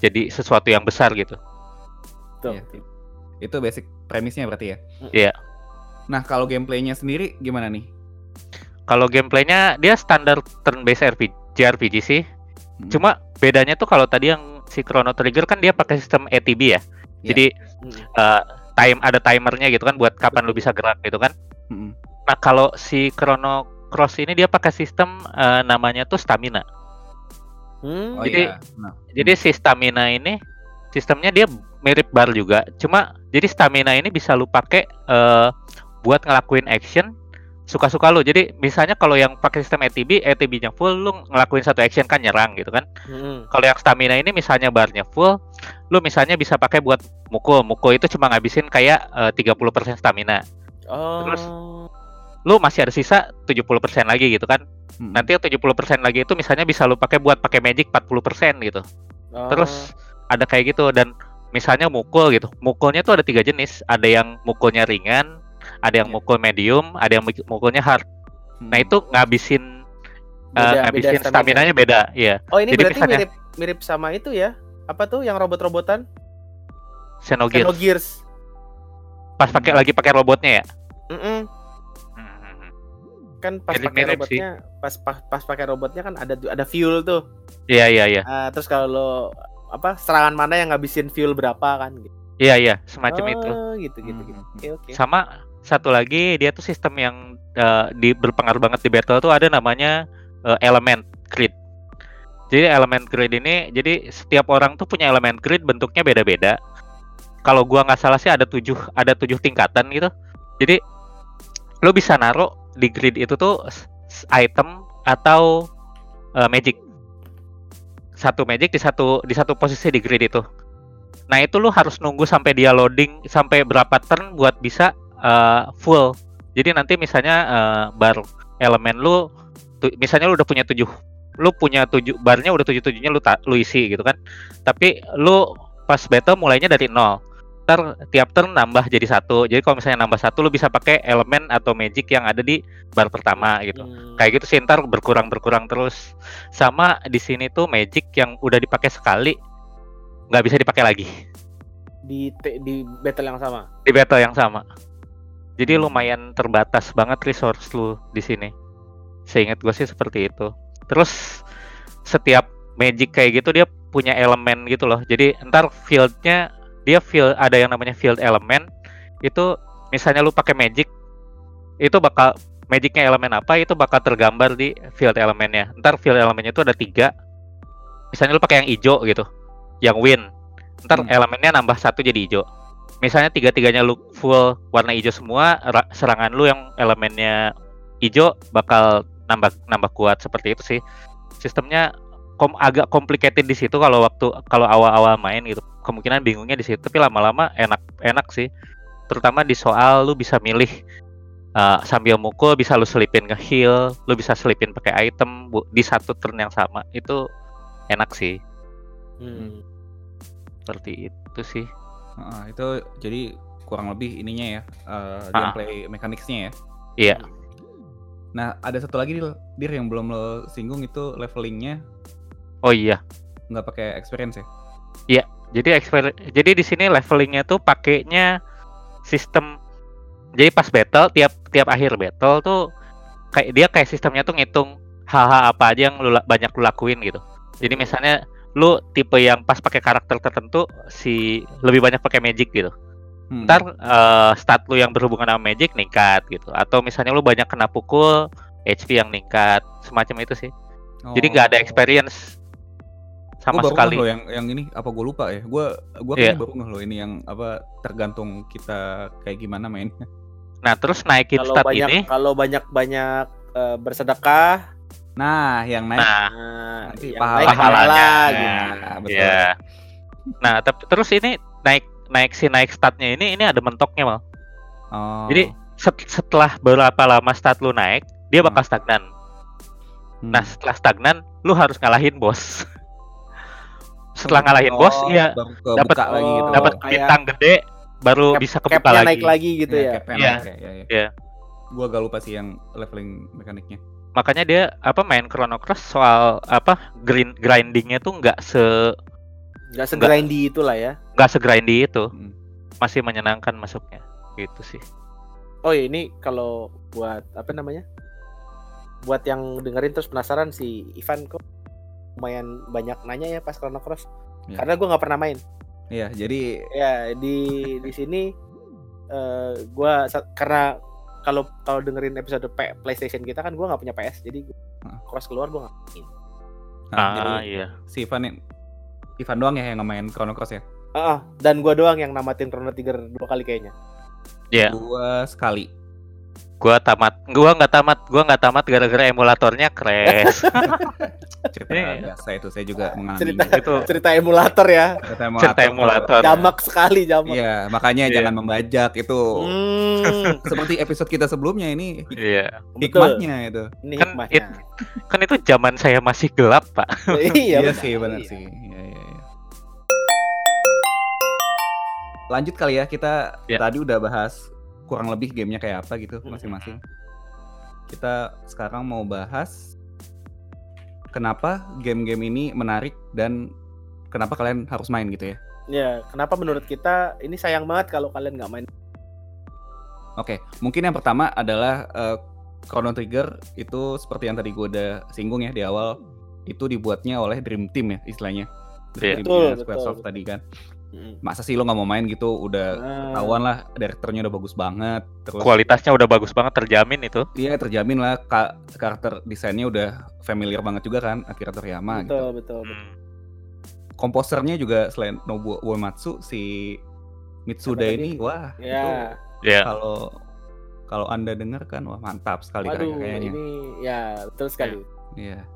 jadi sesuatu yang besar gitu. Tuh. Iya, Itu basic premisnya berarti ya. Iya. Nah, kalau gameplaynya sendiri gimana nih? Kalau gameplaynya dia standar turn based RPG, JRPG sih. Hmm. Cuma bedanya tuh kalau tadi yang si Chrono Trigger kan dia pakai sistem ATB ya. Iya. Jadi Hmm. eh, time ada timernya gitu kan buat kapan lu bisa gerak gitu kan. Mm-mm. Nah, kalau si Chrono Cross ini dia pakai sistem eh, namanya tuh stamina. Hmm. Oh Jadi- iya. Nah, Jadi si stamina ini sistemnya dia mirip bar juga. Cuma jadi stamina ini bisa lu pakai eh, buat ngelakuin action suka-suka lu. Jadi misalnya kalau yang pakai sistem ATB, ATB-nya full lu ngelakuin satu action kan nyerang gitu kan. Hmm. Kalau yang stamina ini misalnya barnya full, lu misalnya bisa pakai buat mukul. Mukul itu cuma ngabisin kayak eh, 30% stamina. Oh. Terus, Lu masih ada sisa 70% lagi gitu kan. mm. Nanti yang 70% lagi itu misalnya bisa lu pakai buat pakai magic 40% gitu. Oh. Terus ada kayak gitu dan misalnya mukul gitu. Mukulnya tuh ada tiga jenis. Ada yang mukulnya ringan, ada yang Iya. mukul medium, ada yang muk- mukulnya hard. Mm. Nah, itu ngabisin eh, Beda- beda ngabisin stamina. stamina-nya beda, iya. Oh ini Jadi berarti misalnya- mirip mirip sama itu ya? Apa tuh yang robot-robotan? Xenogears. Xenogears. Pas pakai lagi pakai robotnya ya. Mm-mm. Hmm. Kan pas pakai Mirip-mirip sih. robotnya, pas pas, pas pakai robotnya kan ada ada fuel tuh. Iya iya iya. Ah, terus kalau lo apa serangan mana yang ngabisin fuel berapa kan? gitu. Iya iya, semacam itu. Oh, gitu gitu gitu. Hmm. Oke oke. Sama satu lagi dia tuh sistem yang eh, di berpengaruh banget di battle tuh ada namanya eh, element grid. Jadi element grid ini jadi setiap orang tuh punya element grid bentuknya beda-beda. Kalau gua nggak salah sih ada tujuh ada tujuh tingkatan gitu. Jadi lo bisa naruh di grid itu tuh item atau eh, magic. Satu magic di satu di satu posisi di grid itu. Nah itu lu harus nunggu sampai dia loading sampai berapa turn buat bisa eh, full. Jadi nanti misalnya eh, bar elemen lu, tu- misalnya lu udah punya tujuh, lu punya tujuh barnya udah tujuh tujuhnya lu ta- lu isi gitu kan. Tapi lu pas battle mulainya dari nol. Ntar tiap turn nambah jadi satu. Jadi kalau misalnya nambah satu lu bisa pakai elemen atau magic yang ada di bar pertama gitu. Hmm. kayak gitu sih ntar berkurang berkurang terus. Sama di sini tuh magic yang udah dipakai sekali nggak bisa dipakai lagi. Di di battle yang sama. di battle yang sama. Jadi lumayan terbatas banget resource lu di sini. Seingat gue sih seperti itu. Terus setiap magic kayak gitu dia punya elemen gitu loh. Jadi ntar fieldnya dia field ada yang namanya field element itu misalnya lu pakai magic itu bakal magicnya elemen apa itu bakal tergambar di field elemennya. Ntar field elemennya itu ada tiga. Misalnya lu pakai yang hijau gitu yang win ntar Hmm. elemennya nambah satu jadi hijau. Misalnya tiga tiganya lu full warna hijau semua ra- serangan lu yang elemennya hijau bakal nambah nambah kuat seperti itu sih. Sistemnya kom agak complicated di situ kalau waktu kalau awal-awal main gitu. Kemungkinan bingungnya di situ tapi lama-lama enak enak sih. Terutama di soal lu bisa milih uh, sambil mukul bisa lu selipin ke heal lu bisa selipin pakai item bu- di satu turn yang sama itu enak sih. Hmm. seperti itu sih. Heeh, itu jadi kurang lebih ininya ya Ah. gameplay mechanicsnya ya. iya. Nah ada satu lagi dir yang belum lo singgung itu levelingnya oh iya nggak pakai experience ya. jadi exper jadi di sini levelingnya tuh pakainya sistem jadi pas battle tiap tiap akhir battle tuh kayak dia kayak sistemnya tuh ngitung hal-hal apa aja yang lu banyak lu lakuin gitu jadi misalnya lu tipe yang pas pakai karakter tertentu si lebih banyak pakai magic gitu Hmm. ntar eh, stat lu yang berhubungan sama magic ningkat gitu atau misalnya lu banyak kena pukul HP yang ningkat semacam itu sih jadi nggak ada Oh. experience sama Gua baru sekali loh yang yang ini apa gue lupa ya. Gue gua Iya. kayaknya baru ngeh loh ini yang apa tergantung kita kayak gimana mainnya. nah terus naikin Kalau stat banyak ini kalau banyak banyak eh, bersedekah, Nah yang naik nah nah, nanti yang pahala- naik pahalanya. pahala, Nah, gitu. betul. Ya. Nah, tapi terus ini naik naik si naik statnya ini ini ada mentoknya mal. Oh. Jadi set- setelah berapa lama stat lu naik, dia bakal stagnan. Hmm. Nah, setelah stagnan, lu harus ngalahin bos. setelah ngalahin bos, Oh, iya dapat- lagi gitu. oh, dapat kayak- bintang gede, baru Cap- bisa kebuka Capnya lagi. naik lagi gitu ya. Iya. ya, ya, ya. Iya. Gua agak lupa sih yang leveling mekaniknya. Makanya dia apa main Chrono Cross soal apa grind grindingnya tuh nggak se Gak segrindy itulah ya. nggak segrindy itu, Hmm. masih menyenangkan masuknya. Gitu sih. Oh ya ini kalau buat apa namanya? Buat yang dengerin terus penasaran si Ivan kok lumayan banyak nanya ya pas Chrono Cross. Iya. Karena gue nggak pernah main. Iya, jadi Ya di di sini eh gua sa- karena kalau kalau dengerin episode P- PlayStation kita kan gua nggak punya PS jadi gua- Heeh. cross keluar gua nggak main. nah, ah jadi iya. si Ivan Ivan doang ya yang nggak main Chrono Cross ya. Ah, dan gua doang yang namatin Chrono Trigger dua kali kayaknya. Iya. Gua sekali. Gua tamat, gua nggak tamat, gua nggak tamat gara-gara emulatornya crash. Cerita biasa itu saya juga mengalami. Cerita itu cerita emulator ya. Cerita cerita emulator. Jamak sekali jamak. Iya, makanya Iya. jangan membajak itu. Hmm, Seperti episode kita sebelumnya ini Iya, betul. hikmahnya itu. Ini Kan hikmahnya. kan itu zaman saya masih gelap, Pak. iya, Iya sih, benar Iya. sih. Iya, iya, iya. Lanjut kali ya, kita Ya. tadi udah bahas kurang lebih gamenya kayak apa gitu Mm-mm. masing-masing. Kita sekarang mau bahas kenapa game-game ini menarik dan kenapa kalian harus main gitu ya. Ya, kenapa menurut kita ini sayang banget kalau kalian nggak main? Oke, mungkin yang pertama adalah eh, Chrono Trigger itu seperti yang tadi gue udah singgung ya di awal itu dibuatnya oleh Dream Team ya istilahnya. Iya. Dream Betul, Team betul, Squaresoft betul. tadi kan. Mm. masa sih lo nggak mau main gitu udah Ah. ketahuan lah direkturnya udah bagus banget terus Kualitasnya udah bagus banget terjamin itu. iya terjamin lah ka- karakter desainnya udah familiar banget juga kan Akira Toriyama gitu betul, betul, betul. Hmm. komposernya juga selain Nobuo Uematsu si Mitsuda ini wah itu Ya, Ya. kalau kalau anda dengar kan wah mantap sekali waduh, kayaknya ini ya betul sekali. iya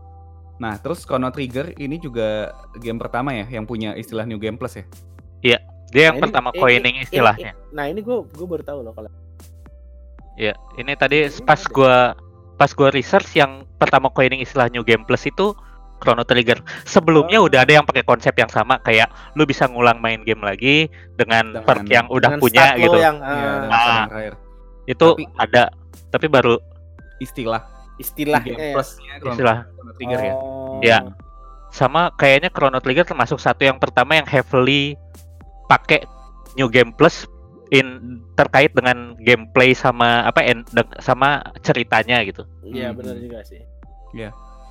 nah terus Chrono Trigger ini juga game pertama ya yang punya istilah New Game Plus ya Dia yang Nah, ini- pertama ini- coining ini- istilahnya. Nah ini gue gue baru tahu loh kalau Ya, ini tadi Ini pas gua pas gua research yang pertama coining istilah New Game Plus itu Chrono Trigger. Sebelumnya Oh. udah ada yang pakai konsep yang sama kayak lu bisa ngulang main game lagi dengan, Dengan- perk yang udah dengan punya gitu. yang Iya, ah, Ah. yang terakhir Itu Tapi- ada tapi baru istilah Game ya. Plusnya istilah Chrono Trigger ya Oh. Ya. sama kayaknya Chrono Trigger termasuk satu yang pertama yang heavily pakai New Game Plus in terkait dengan gameplay sama apa en- deng- sama ceritanya gitu. Iya Hmm. benar juga sih.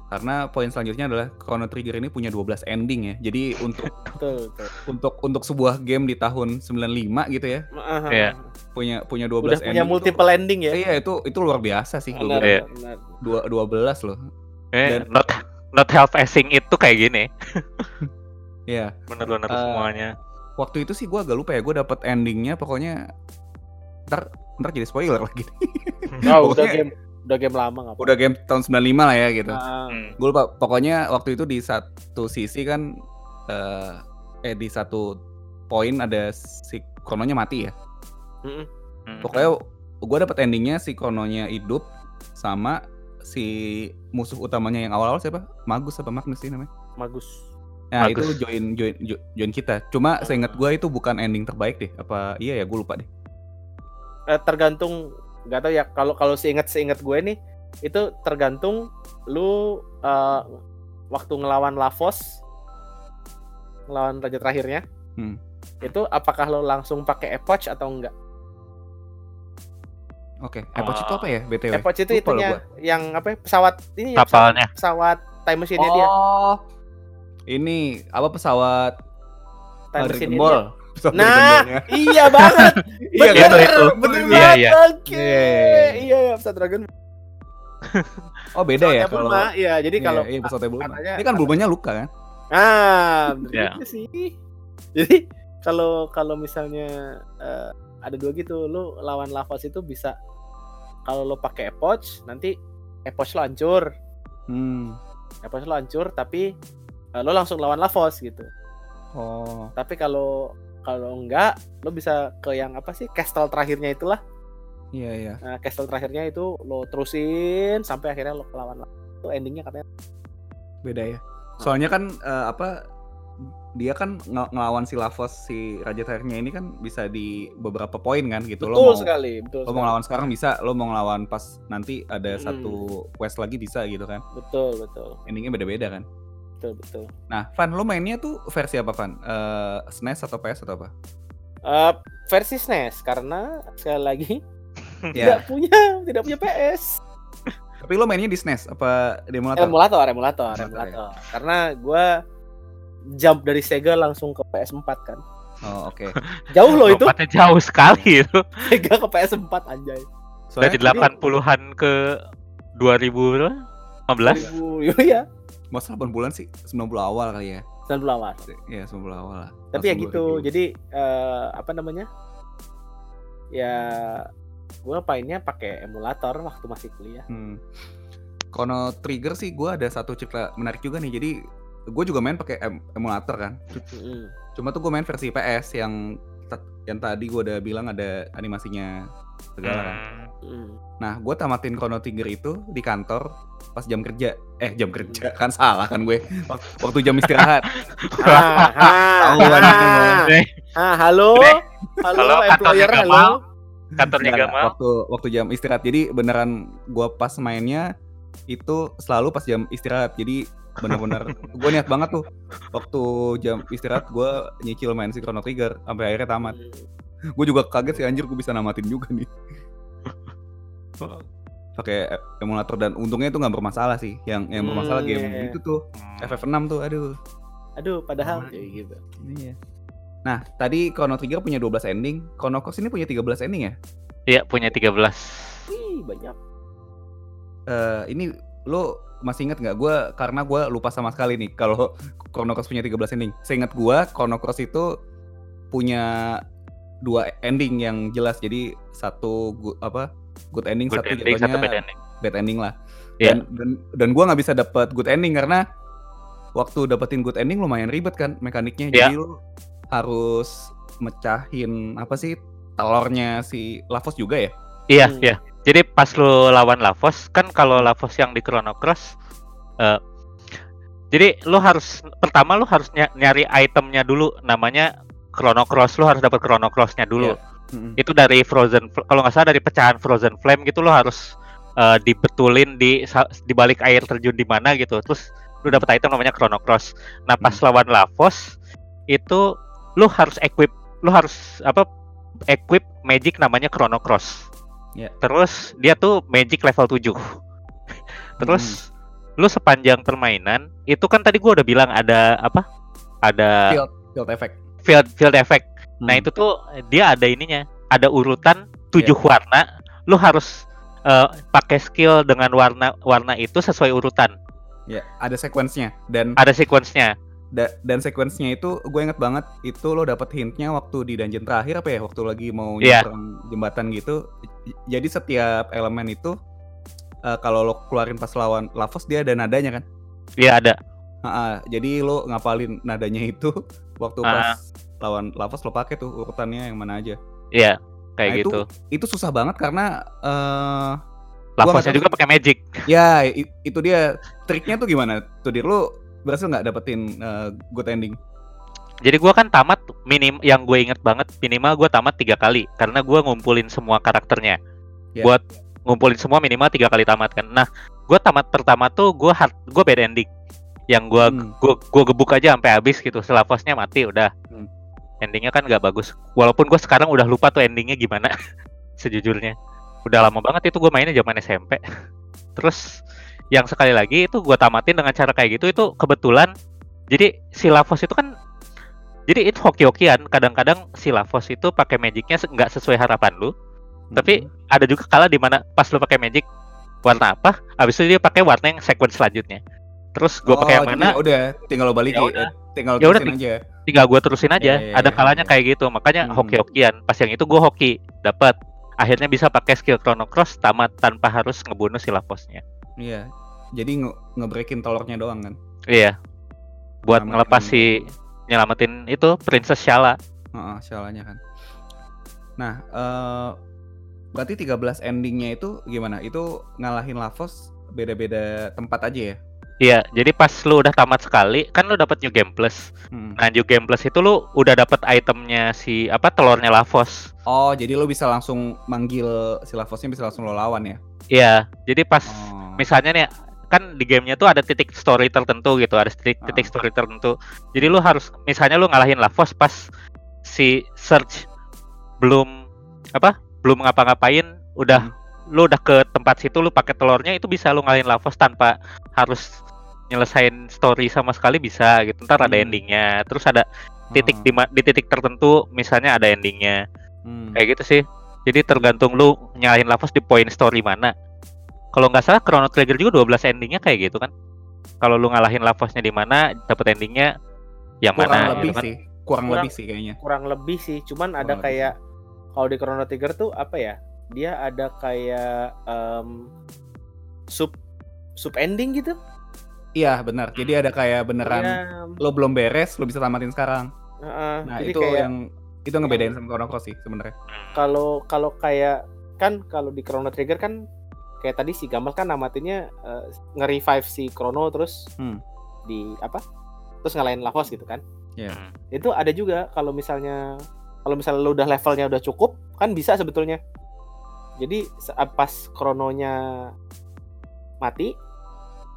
karena poin selanjutnya adalah Chrono Trigger ini punya 12 ending ya jadi untuk Betul betul. untuk untuk sebuah game di tahun 95 gitu ya Iya. punya punya 12 Udah punya ending multiple ending tuh, ya. iya itu itu luar biasa sih Benar, dua Iya. benar. dua dua belas loh Eh, Dan- not not half assing itu kayak gini. Iya Bener-bener Eh, semuanya. Waktu itu sih gue agak lupa ya gue dapet endingnya pokoknya ntar ntar jadi spoiler lagi Oh, udah Pokoknya- game udah game lama nggak apa. udah game tahun 95 lah ya gitu Ah, Hmm. gue lupa pokoknya waktu itu di satu sisi kan eh, eh di satu poin ada si krononya mati ya. Hmm. pokoknya gue dapet endingnya si krononya hidup sama si musuh utamanya yang awal-awal siapa Magus apa Magnus sih namanya Bagus. Nah Magus. itu join join jo- join kita. Cuma seingat gue itu bukan ending terbaik deh. Apa iya ya gue lupa deh. Eh, tergantung nggak tahu ya kalau kalau seingat seingat gue nih itu tergantung lu eh, waktu ngelawan Lavos ngelawan raja terakhirnya Hmm. itu apakah lo langsung pakai epoch atau enggak Oke. Epoch itu Ah. apa ya btw? epoch itu Lupa loh itunya yang apa ya, pesawat ini ya, Kapalnya. pesawat, pesawat time machine-nya dia Oh. Ini apa pesawat time uh, Dragon Ball? Pesawat Nah, Dragon Ball-nya. iya banget. Iya Bener, kan? Itu, itu. bener Iya, banget. iya. Oke. Iya, iya, iya. Iya, iya, pesawat Dragon Ball. Oh beda ya kalau Bulma, iya, jadi Iya, kalau iya, pesawatnya Bulma. katanya- Ini kan Bulmanya luka kan? Ah, bener Iya. sih. Jadi kalau kalau misalnya eh, ada dua gitu, lu lawan Lavos itu bisa kalau lo pakai epoch nanti epoch lo hancur, Hmm. epoch lo hancur tapi lo langsung lawan Lavos gitu. Oh. Tapi kalau kalau enggak, lo bisa ke yang apa sih castle terakhirnya itulah. Iya iya. Nah, castle terakhirnya itu lo terusin sampai akhirnya lo lawan Lavos. Itu endingnya katanya. Beda ya. Soalnya kan eh, apa dia kan ng- ngelawan si Lavos si Raja Terakhirnya ini kan bisa di beberapa poin kan gitu Betul lo mau sekali, betul. lo mau sekali. ngelawan sekarang bisa lo mau ngelawan pas nanti ada Mm. satu quest lagi bisa gitu kan Betul, betul. endingnya beda-beda kan Betul, betul. nah Van lo mainnya tuh versi apa Van? Eh, SNES atau PS atau apa? Eh, versi SNES karena sekali lagi ya. tidak punya tidak punya PS tapi lo mainnya di SNES apa di emulator? Emulator emulator Emulator, emulator. Karena gua jump dari Sega langsung ke PS4 kan. Oh oke. Jauh loh itu. Lompatnya jauh sekali itu. Sega ke PS4 anjay. Dari soalnya 80-an ke 2015. 2000 iya mau 8 bulan sih 90 awal kali ya 90 awal ya 90 awal lah tapi ya gitu 2000. jadi eh, apa namanya ya gua mainnya pakai emulator waktu masih kuliah Hmm. Chrono Trigger sih gue ada satu cerita menarik juga nih. Jadi gue juga main pakai em- emulator kan. Mm-mm. Cuma tuh gue main versi PS yang yang tadi gue udah bilang ada animasinya segala kan. Hmm. Mm. Nah gue tamatin Chrono Trigger itu di kantor pas jam kerja. Eh jam kerja kan salah kan gue. Wak- Waktu jam istirahat. ah, ah, ah, Eh, ah, halo halo Halo, employer kantornya halo. Kantornya Enggak, Gamal. waktu waktu jam istirahat. Jadi beneran gue pas mainnya itu selalu pas jam istirahat. Jadi bener-bener gue niat banget tuh waktu jam istirahat gue nyicil main si Chrono Trigger sampai akhirnya tamat. Gue juga kaget sih anjir gue bisa namatin juga nih. Pakai emulator dan untungnya itu nggak bermasalah sih. Yang yang bermasalah Hmm, game iya, iya. itu tuh Hmm. FF6 tuh aduh. aduh padahal kayak gitu Iya. Nah, tadi Chrono Trigger punya 12 ending, Chrono Cross ini punya 13 ending ya? Iya, punya 13. Wih, banyak. Eh, ini lo masih inget nggak? Gue karena gue lupa sama sekali nih kalau Chrono Cross punya 13 ending. Seingat gue Chrono Cross itu punya dua ending yang jelas. Jadi satu apa good ending, Good satu ending, satu bad ending. bad ending lah. Iya. Dan dan, dan gue nggak bisa dapat good ending karena waktu dapetin good ending lumayan ribet kan mekaniknya. Iya. Jadi lo harus mecahin apa sih telurnya si Lavos juga ya? Iya, Hmm. iya. Jadi pas lu lawan Lavos, kan kalau Lavos yang di Chrono Cross eh, jadi lu harus pertama lu harus ny- nyari itemnya dulu namanya Chrono Cross. Lu harus dapat Chrono Cross-nya dulu. Mm-mm. Itu dari Frozen kalau nggak salah dari pecahan Frozen Flame gitu lu harus eh, dibetulin di di balik air terjun di mana gitu. Terus lu dapat item namanya Chrono Cross. Nah, pas lawan Lavos itu lu harus equip lu harus apa equip magic namanya Chrono Cross. Ya. Terus dia tuh magic level 7. Terus lu sepanjang permainan itu kan tadi gua udah bilang ada apa? Ada field field effect. field field effect. Nah, Hmm. itu tuh dia ada ininya, ada urutan tujuh warna. Lu harus eh, pakai skill dengan warna warna itu sesuai urutan. ya ada sequence-nya dan Ada sequence-nya. da- dan sequence-nya itu gue inget banget itu lo dapet hintnya waktu di dungeon terakhir apa ya waktu lagi mau Iya. nyebrang jembatan gitu jadi setiap elemen itu eh, kalau lo keluarin pas lawan Lavos dia ada nadanya kan Iya ada. Ha-ha, jadi lo ngapalin nadanya itu waktu Ah. pas lawan Lavos lo pakai tuh urutannya yang mana aja Iya, kayak Nah, itu gitu. itu susah banget karena eh Lavosnya nggak tahu juga pakai magic. ya itu dia triknya tuh gimana tuh dir lo berhasil nggak dapetin eh, good ending Jadi gua kan tamat minim yang gue inget banget minimal gua tamat tiga kali karena gua ngumpulin semua karakternya. Ya. Buat ngumpulin semua minimal tiga kali tamat kan. Nah, gua tamat pertama tuh gua hard, gua bad ending. Yang gua Hmm. gua gebuk aja sampai habis gitu. Setelah Lavosnya mati udah. Hmm. Endingnya kan nggak bagus. Walaupun gua sekarang udah lupa tuh endingnya gimana. Sejujurnya. Udah lama banget itu gua mainnya zaman SMP. Terus yang sekali lagi itu gua tamatin dengan cara kayak gitu itu kebetulan jadi si Lavos itu kan jadi itu hoki-hokian kadang-kadang si Lavos itu pakai magicnya nggak sesuai harapan lu tapi ada juga kala di mana pas lu pakai magic warna apa habis itu dia pakai warna yang sequence selanjutnya terus gue pakai yang Oh, mana? udah tinggal lo balikin. Ya udah. tinggal Ya udah, terusin aja. tinggal gue terusin aja. Ya, ya, ada ya, kalanya ya. kayak gitu. Makanya Hmm. hoki-hokian. Pas yang itu gue hoki. Dapat akhirnya bisa pakai skill Chrono Cross tamat tanpa harus ngebunuh si Lavosnya iya. Jadi nge ngebreakin telurnya doang kan? Iya. Buat Nyelamatin- ngelepas si nyelamatin itu Princess Shala. Heeh, sialannya kan. Nah, eh berarti 13 endingnya itu gimana? Itu ngalahin Lavos beda-beda tempat aja ya? Iya, jadi pas lu udah tamat sekali, kan lu dapat new game plus. Hmm. Nah, new game plus itu lu udah dapat itemnya si apa telurnya Lavos. Oh, jadi lo bisa langsung manggil si Lavosnya bisa langsung lo lawan ya? Iya, jadi pas Oh. misalnya nih kan di gamenya tuh ada titik story tertentu gitu, ada titik titik Ah. story tertentu. Jadi lu harus misalnya lu ngalahin Lavos pas si search belum apa? Belum ngapa-ngapain, udah lu udah ke tempat situ lu pakai telurnya itu bisa lu ngalahin Lavos tanpa harus nyelesain story sama sekali bisa gitu. Ntar ada Hmm. endingnya, terus ada titik Oh. di, di titik tertentu misalnya ada endingnya. Hmm. kayak gitu sih. Jadi tergantung lu nyalahin Lavos di poin story mana. Kalau nggak salah Chrono Trigger juga 12 endingnya kayak gitu kan. Kalau lu ngalahin Lavosnya di mana dapat endingnya yang kurang mana lebih gitu kan. sih, kurang, Kurang- lebih sih kayaknya. kurang lebih sih. Cuman ada Kurang lebih kayak kalau di Chrono Trigger tuh apa ya dia ada kayak em, sub sub ending gitu Iya, benar. Jadi ada kayak beneran Iya, lo belum beres, lo bisa tamatin sekarang. heeh. Nah, jadi itu kayak yang itu ngebedain sama Chrono Cross sih sebenarnya. kalau kalau kayak kan kalau di Chrono Trigger kan kayak tadi si Gamal kan namatinnya eh, nge-revive si Chrono terus Hmm. di apa terus ngalahin Lavos gitu kan Iya. Hmm. itu ada juga kalau misalnya kalau misalnya lu udah levelnya udah cukup kan bisa sebetulnya jadi se- pas krononya mati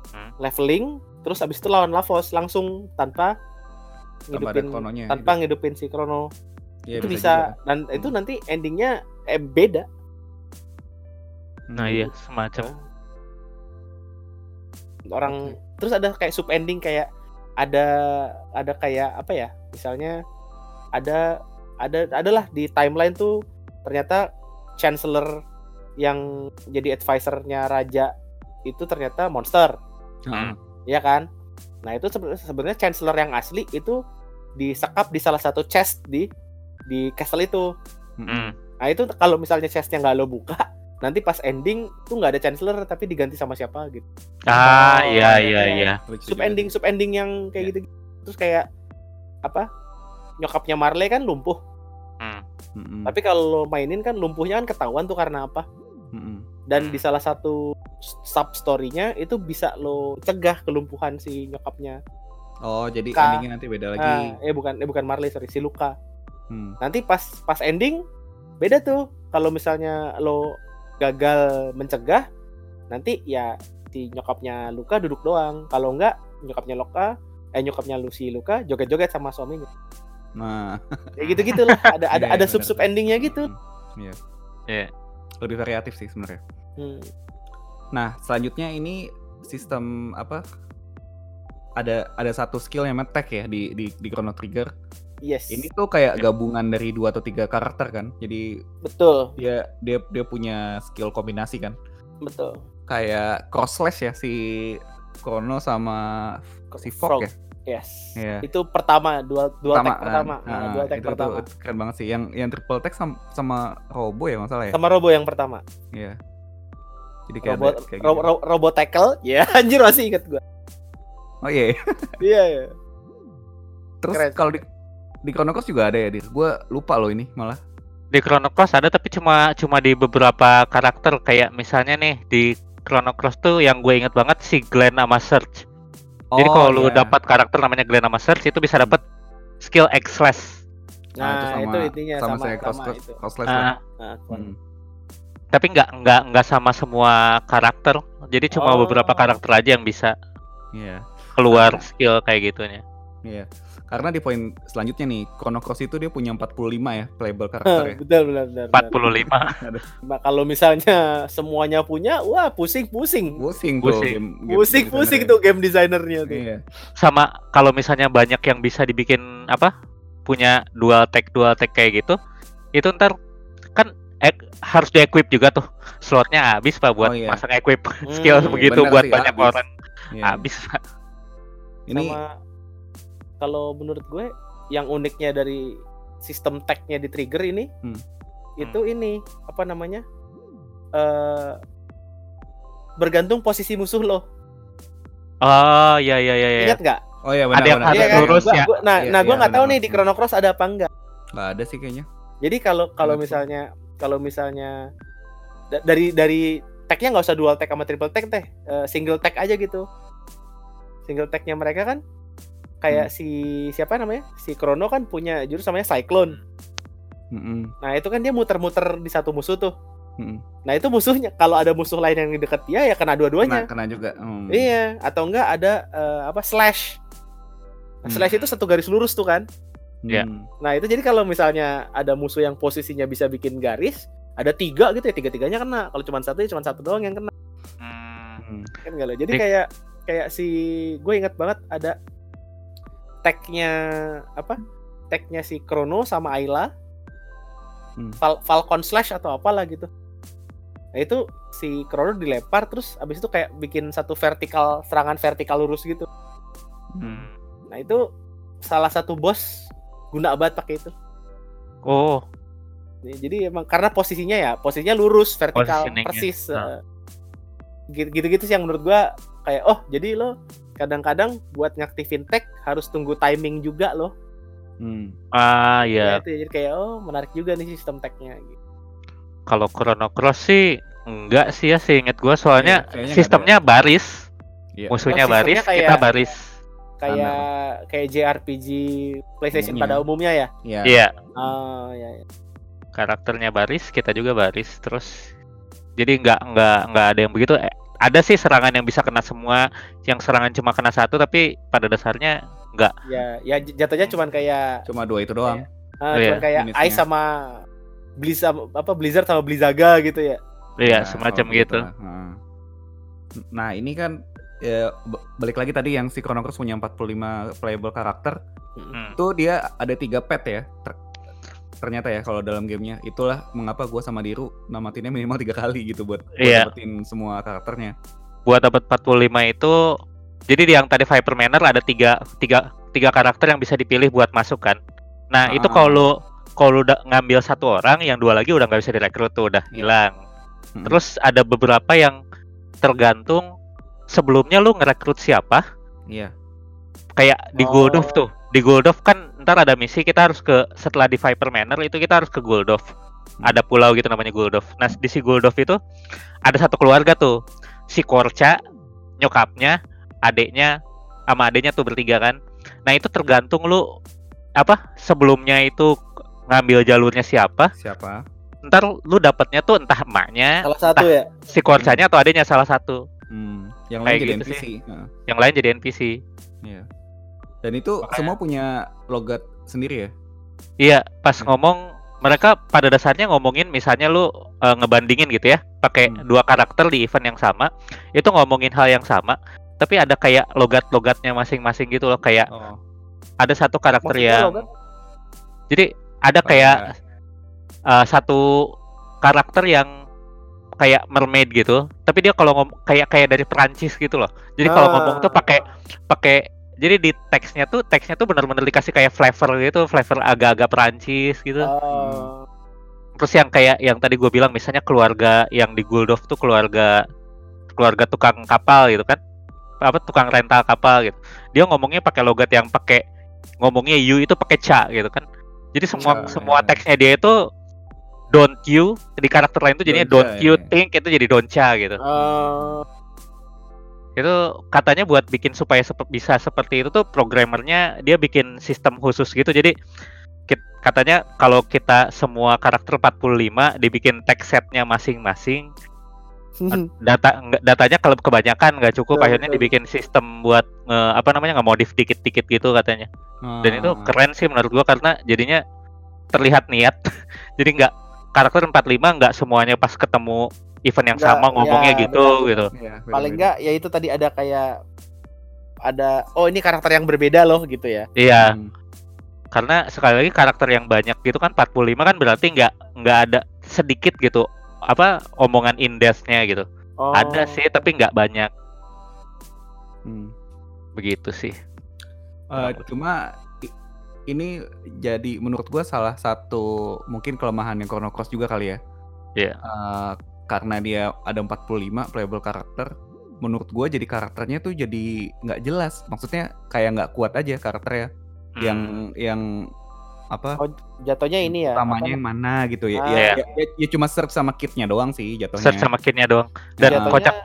Hmm. leveling terus abis itu lawan Lavos langsung tanpa ngidupin krononya. tanpa ngidupin si krono Iya, itu juga. bisa dan itu nanti endingnya eh, beda nah Hmm. iya semacam orang terus ada kayak sub ending kayak ada ada kayak apa ya misalnya ada ada adalah di timeline tuh ternyata chancellor yang jadi advisernya raja itu ternyata monster Heeh. ya kan nah itu sebenarnya chancellor yang asli itu disekap di salah satu chest di di castle itu. Hmm. nah itu kalau misalnya chestnya nggak lo buka nanti pas ending tuh nggak ada chancellor tapi diganti sama siapa gitu Ah, Oh, iya iya, iya iya. iya. Sub ending sub ending yang kayak Ya. gitu terus kayak apa nyokapnya Marley kan lumpuh Hmm. Mm-mm. tapi kalau lo mainin kan lumpuhnya kan ketahuan tuh karena apa Mm-mm. dan Hmm. di salah satu sub story-nya itu bisa lo cegah kelumpuhan si nyokapnya Oh, jadi Ka- endingnya nanti beda lagi. ah, eh bukan eh bukan Marley sorry si Luka Hmm. nanti pas pas ending beda tuh kalau misalnya lo gagal mencegah nanti ya si nyokapnya Luka duduk doang kalau enggak nyokapnya Luka eh nyokapnya Lucy Luka joget-joget sama suaminya Nah, ya gitu gitulah ada ada Iya, ada iya, sub sub benar. endingnya gitu Iya. Iya. Lebih variatif sih sebenarnya. Hmm. Nah, selanjutnya ini sistem apa? Ada ada satu skill yang attack ya di di di Chrono Trigger. yes Ini tuh kayak gabungan dari dua atau tiga karakter kan. Jadi betul dia dia dia punya skill kombinasi kan. betul Kayak cross slash ya si Chrono sama si Frog. Fog ya. Yes Iya. itu pertama dual dual tag kan. pertama Nah, Nah, dual tag itu, pertama itu keren banget sih. Yang yang triple tag sama, sama Robo ya masalah ya. sama Robo yang pertama Iya. Jadi kayak robot ada, kayak ro, gitu. ro, Robo tackle ya anjir masih inget gua Oh iya. iya iya Terus Keren. kalau di di Chrono Cross juga ada ya, Dir. Gue lupa loh ini malah. Di Chrono Cross ada tapi cuma cuma di beberapa karakter kayak misalnya nih di Chrono Cross tuh yang gue inget banget si Glenn sama Search. Jadi Oh, kalau lu iya. dapat karakter namanya Glenn sama Search itu bisa dapat skill X slash. nah, itu, intinya sama, sama saya cross, sama cross, itu cross slash lah. Ah, nah, Hmm. tapi nggak nggak nggak sama semua karakter. Jadi cuma Oh. beberapa karakter aja yang bisa Iya. keluar skill kayak gitunya. Iya. Karena di poin selanjutnya nih, Chrono Cross itu dia punya 45 ya playable karakter ya. betul benar benar, benar. 45. Nah, kalau misalnya semuanya punya wah pusing pusing Pusing tuh Pusing. game, game pusing designer pusing ya. tuh game designernya tuh Iya. sama kalau misalnya banyak yang bisa dibikin apa punya dual tag dual tag kayak gitu itu ntar kan ek- harus di equip juga tuh slotnya habis pak buat Oh, iya. masang equip skill Hmm, begitu bener buat sih, banyak habis. orang Iya. habis Pak. Ini sama kalau menurut gue yang uniknya dari sistem tag-nya di trigger ini Hmm. itu ini apa namanya eh bergantung posisi musuh lo oh iya iya iya iya. ingat nggak Oh iya benar Ada yang benar. harus Iya kan? lurus Gua- ya. gua- nah Iya, nah gue iya, nggak tahu benar. nih di Chrono Cross ada apa enggak Nggak ada sih kayaknya. jadi kalau kalau misalnya kalau misalnya da- dari dari tag-nya nggak usah dual tag sama triple tag teh Eh, single tag aja gitu single tag-nya mereka kan kayak si siapa namanya si Chrono kan punya jurus namanya Cyclone Mm-mm. nah itu kan dia muter-muter di satu musuh tuh Mm-mm. nah itu musuhnya kalau ada musuh lain yang dekat dia ya kena Kena, dua-duanya kena juga. Hmm. iya atau enggak ada eh, apa slash Nah, Hmm. slash itu satu garis lurus tuh kan Iya. Hmm. nah itu jadi kalau misalnya ada musuh yang posisinya bisa bikin garis ada tiga gitu ya tiga tiganya kena kalau cuma satu ya cuma satu doang yang kena Hmm. Hmm. kan enggak loh jadi Dik. kayak kayak si gue ingat banget ada tagnya apa tagnya si Chrono sama Ayla Hmm. Fal- Falcon Slash atau apalah gitu nah itu si Chrono dilempar terus abis itu kayak bikin satu vertikal serangan vertikal lurus gitu Hmm. nah itu salah satu bos guna banget pakai itu oh jadi emang karena posisinya ya posisinya lurus vertikal persis Nah. eh. Gitu- gitu-gitu sih yang menurut gua kayak oh jadi lo kadang-kadang buat ngaktifin tag harus tunggu timing juga loh Hmm. ah ya ya itu jadi kayak oh menarik juga nih sistem tagnya gitu. kalau Chrono Cross sih enggak sih ya seinget gua soalnya nggak sistemnya baris Iya. musuhnya Oh, baris sistemnya kita kayak- baris kayak kayak JRPG PlayStation Umumnya. pada umumnya ya Iya. iya oh ya, ya. karakternya baris kita juga baris terus jadi nggak nggak nggak ada yang begitu Eh, ada sih serangan yang bisa kena semua yang serangan cuma kena satu tapi pada dasarnya ya ya j- jatuhnya cuman kayak Cuma dua itu doang. ah, Oh, iya, cuman kayak unitnya. Ice sama Blizzard apa Blizzard sama Blizzaga gitu ya iya Ya, semacam oh, gitu lah. Heeh. Nah, ini kan ya, balik lagi tadi yang si Chrono Cross punya 45 playable karakter. Hmm. Itu dia ada tiga pet ya. Ter- ternyata ya kalau dalam gamenya itulah mengapa gua sama Diru namatinnya minimal tiga kali gitu buat, buat Iya. dapetin semua karakternya. buat dapat 45 itu jadi di yang tadi Viper Manor ada tiga, tiga, tiga karakter yang bisa dipilih buat masuk kan nah itu Ah. kalau lu kalau lu udah ngambil satu orang yang dua lagi udah nggak bisa direkrut tuh udah Iya. hilang Mm-mm. terus ada beberapa yang tergantung sebelumnya lu ngerekrut siapa Iya. kayak di Oh. Tuh di Guldov kan ntar ada misi kita harus ke setelah di Viper Manor itu kita harus ke Guldov Hmm. ada pulau gitu namanya Guldov nah di si Guldov itu ada satu keluarga tuh si Korca nyokapnya adeknya sama adeknya tuh bertiga kan nah itu tergantung lu apa sebelumnya itu ngambil jalurnya siapa Siapa? ntar lu dapatnya tuh entah emaknya Salah satu ya. si Korcanya atau adeknya salah satu Hmm. Yang Kayak lain jadi gitu NPC. sih. Heeh. yang lain jadi NPC Iya. Dan itu Makanya- semua punya logat sendiri ya? Iya, pas Hmm. ngomong mereka pada dasarnya ngomongin misalnya lu eh, ngebandingin gitu ya, pakai Hmm. dua karakter di event yang sama, itu ngomongin hal yang sama, tapi ada kayak logat-logatnya masing-masing gitu loh, kayak Oh. ada satu karakter Maksudnya yang logat? jadi ada kayak eh, satu karakter yang kayak mermaid gitu, tapi dia kalau ngomong kayak kayak dari Perancis gitu loh. Jadi kalau Ah. ngomong tuh pakai pakai jadi di teksnya tuh teksnya tuh benar-benar dikasih kayak flavor gitu, flavor agak-agak Perancis gitu. Oh. Terus yang kayak yang tadi gue bilang misalnya keluarga yang di Guldov tuh keluarga keluarga tukang kapal gitu kan. Apa tukang rental kapal gitu. Dia ngomongnya pakai logat yang pakai ngomongnya you itu pakai ca gitu kan. Jadi semua semua ya. teksnya dia itu don't you di karakter lain tuh jadinya Don't don't you ya. think itu jadi don't ca gitu. Oh. Itu katanya buat bikin supaya sep- bisa seperti itu tuh programmernya dia bikin sistem khusus gitu. Jadi kit- katanya kalau kita semua karakter 45 dibikin text setnya masing-masing data nggak- datanya kalau kebanyakan nggak cukup Betul, akhirnya betul. dibikin sistem buat nge- apa namanya ngemodif dikit-dikit gitu katanya dan itu Ah. keren sih menurut gua karena jadinya terlihat niat jadi nggak karakter 45 nggak semuanya pas ketemu event yang Nggak, sama ngomongnya ya, gitu benar. gitu Iya, Paling beda-beda. enggak ya itu tadi ada kayak ada oh ini karakter yang berbeda loh gitu ya. iya Hmm. karena sekali lagi karakter yang banyak gitu kan 45 kan berarti nggak nggak ada sedikit gitu apa omongan indesnya gitu Oh. ada sih tapi nggak banyak Hmm. begitu sih Eh, cuma ini jadi menurut gua salah satu mungkin kelemahan yang Chrono Cross juga kali ya. Iya. Eh, karena dia ada 45 playable karakter, menurut gua jadi karakternya tuh jadi nggak jelas. Maksudnya kayak nggak kuat aja karakternya. Yang Hmm. yang apa? Oh, jatuhnya ini ya. utamanya yang mana gitu ya. Ah. Ya, Iya. ya, ya- ya cuma serve sama kitnya doang sih jatuhnya. search sama kitnya doang dan jatuhnya kocak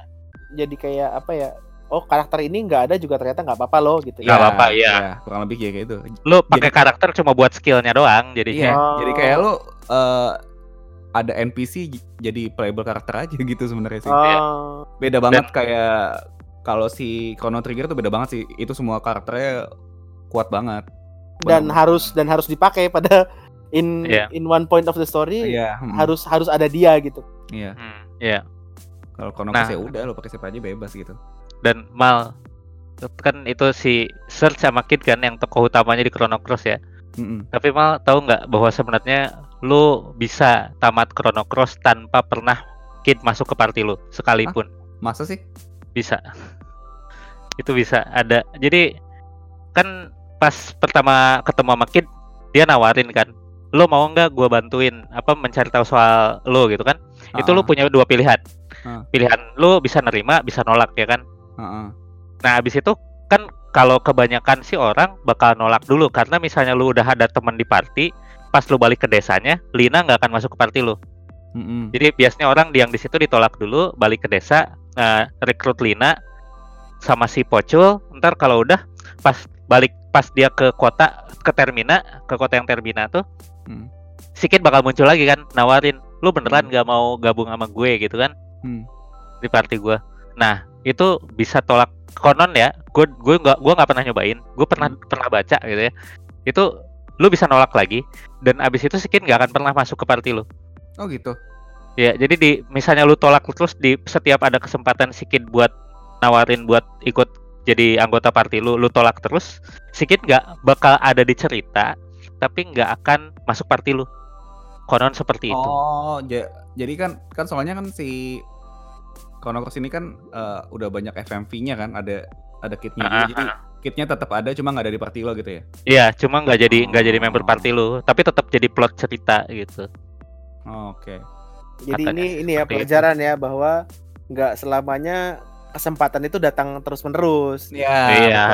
jadi kayak apa ya? Oh karakter ini nggak ada juga ternyata nggak apa-apa loh gitu. Nggak apa-apa, iya. ya, kurang lebih kayak gitu. lu pakai karakter cuma buat skillnya doang Iya, jadinya Oh. jadi kayak lo eh, ada NPC jadi playable karakter aja gitu sebenarnya sih. Oh. Beda banget kayak kalau si Chrono Trigger tuh beda banget sih. Itu semua karakternya kuat banget. Dan harus dan harus dipakai pada in Iya. in one point of the story Iya, hmm, harus harus ada dia gitu. Iya. Hmm, iya Kalau Chrono Nah. Ya udah lo pakai siapa aja bebas gitu. dan mal kan itu si Search sama Kid kan yang tokoh utamanya di Chrono Cross ya Mm-mm. tapi mal tahu nggak bahwa sebenarnya lu bisa tamat Chrono Cross tanpa pernah Kid masuk ke party lu sekalipun Masa sih? bisa itu bisa ada jadi kan pas pertama ketemu sama Kid dia nawarin kan lo mau nggak gua bantuin apa mencari tahu soal lo gitu kan itu lu Ah, punya dua pilihan Ah. pilihan lu bisa nerima bisa nolak ya kan ah, ah. nah abis itu kan kalau kebanyakan sih orang bakal nolak dulu karena misalnya lu udah ada teman di party pas lu balik ke desanya Lina nggak akan masuk ke party lu Mm-mm. jadi biasanya orang yang di situ ditolak dulu balik ke desa eh, rekrut Lina sama si Pocul ntar kalau udah pas balik pas dia ke kota ke Termina ke kota yang Termina tuh Hmm. Sikit bakal muncul lagi kan nawarin lu beneran nggak mau gabung sama gue gitu kan Hmm. di party gue nah itu bisa tolak konon ya gue gue nggak gue nggak pernah nyobain gue pernah pernah baca gitu ya itu lu bisa nolak lagi dan abis itu Sikit nggak akan pernah masuk ke party lu Oh gitu. Ya, jadi di misalnya lu tolak terus di setiap ada kesempatan sikit buat nawarin buat ikut jadi anggota party lu, lu tolak terus, si Kid nggak bakal ada di cerita, tapi nggak akan masuk party lu. Konon seperti itu. Oh, ja- jadi kan kan soalnya kan si Chrono Cross ini kan eh, udah banyak FMV-nya kan, ada ada kitnya juga. Ah, Jadi kitnya tetap ada, cuma nggak ada di party lo gitu ya. Iya, cuma nggak jadi nggak jadi member Oh. party lu, tapi tetap jadi plot cerita gitu. Oh, Oke. Jadi Katanya ini ini ya itu. pelajaran ya bahwa nggak selamanya kesempatan itu datang terus menerus. Iya. Iya.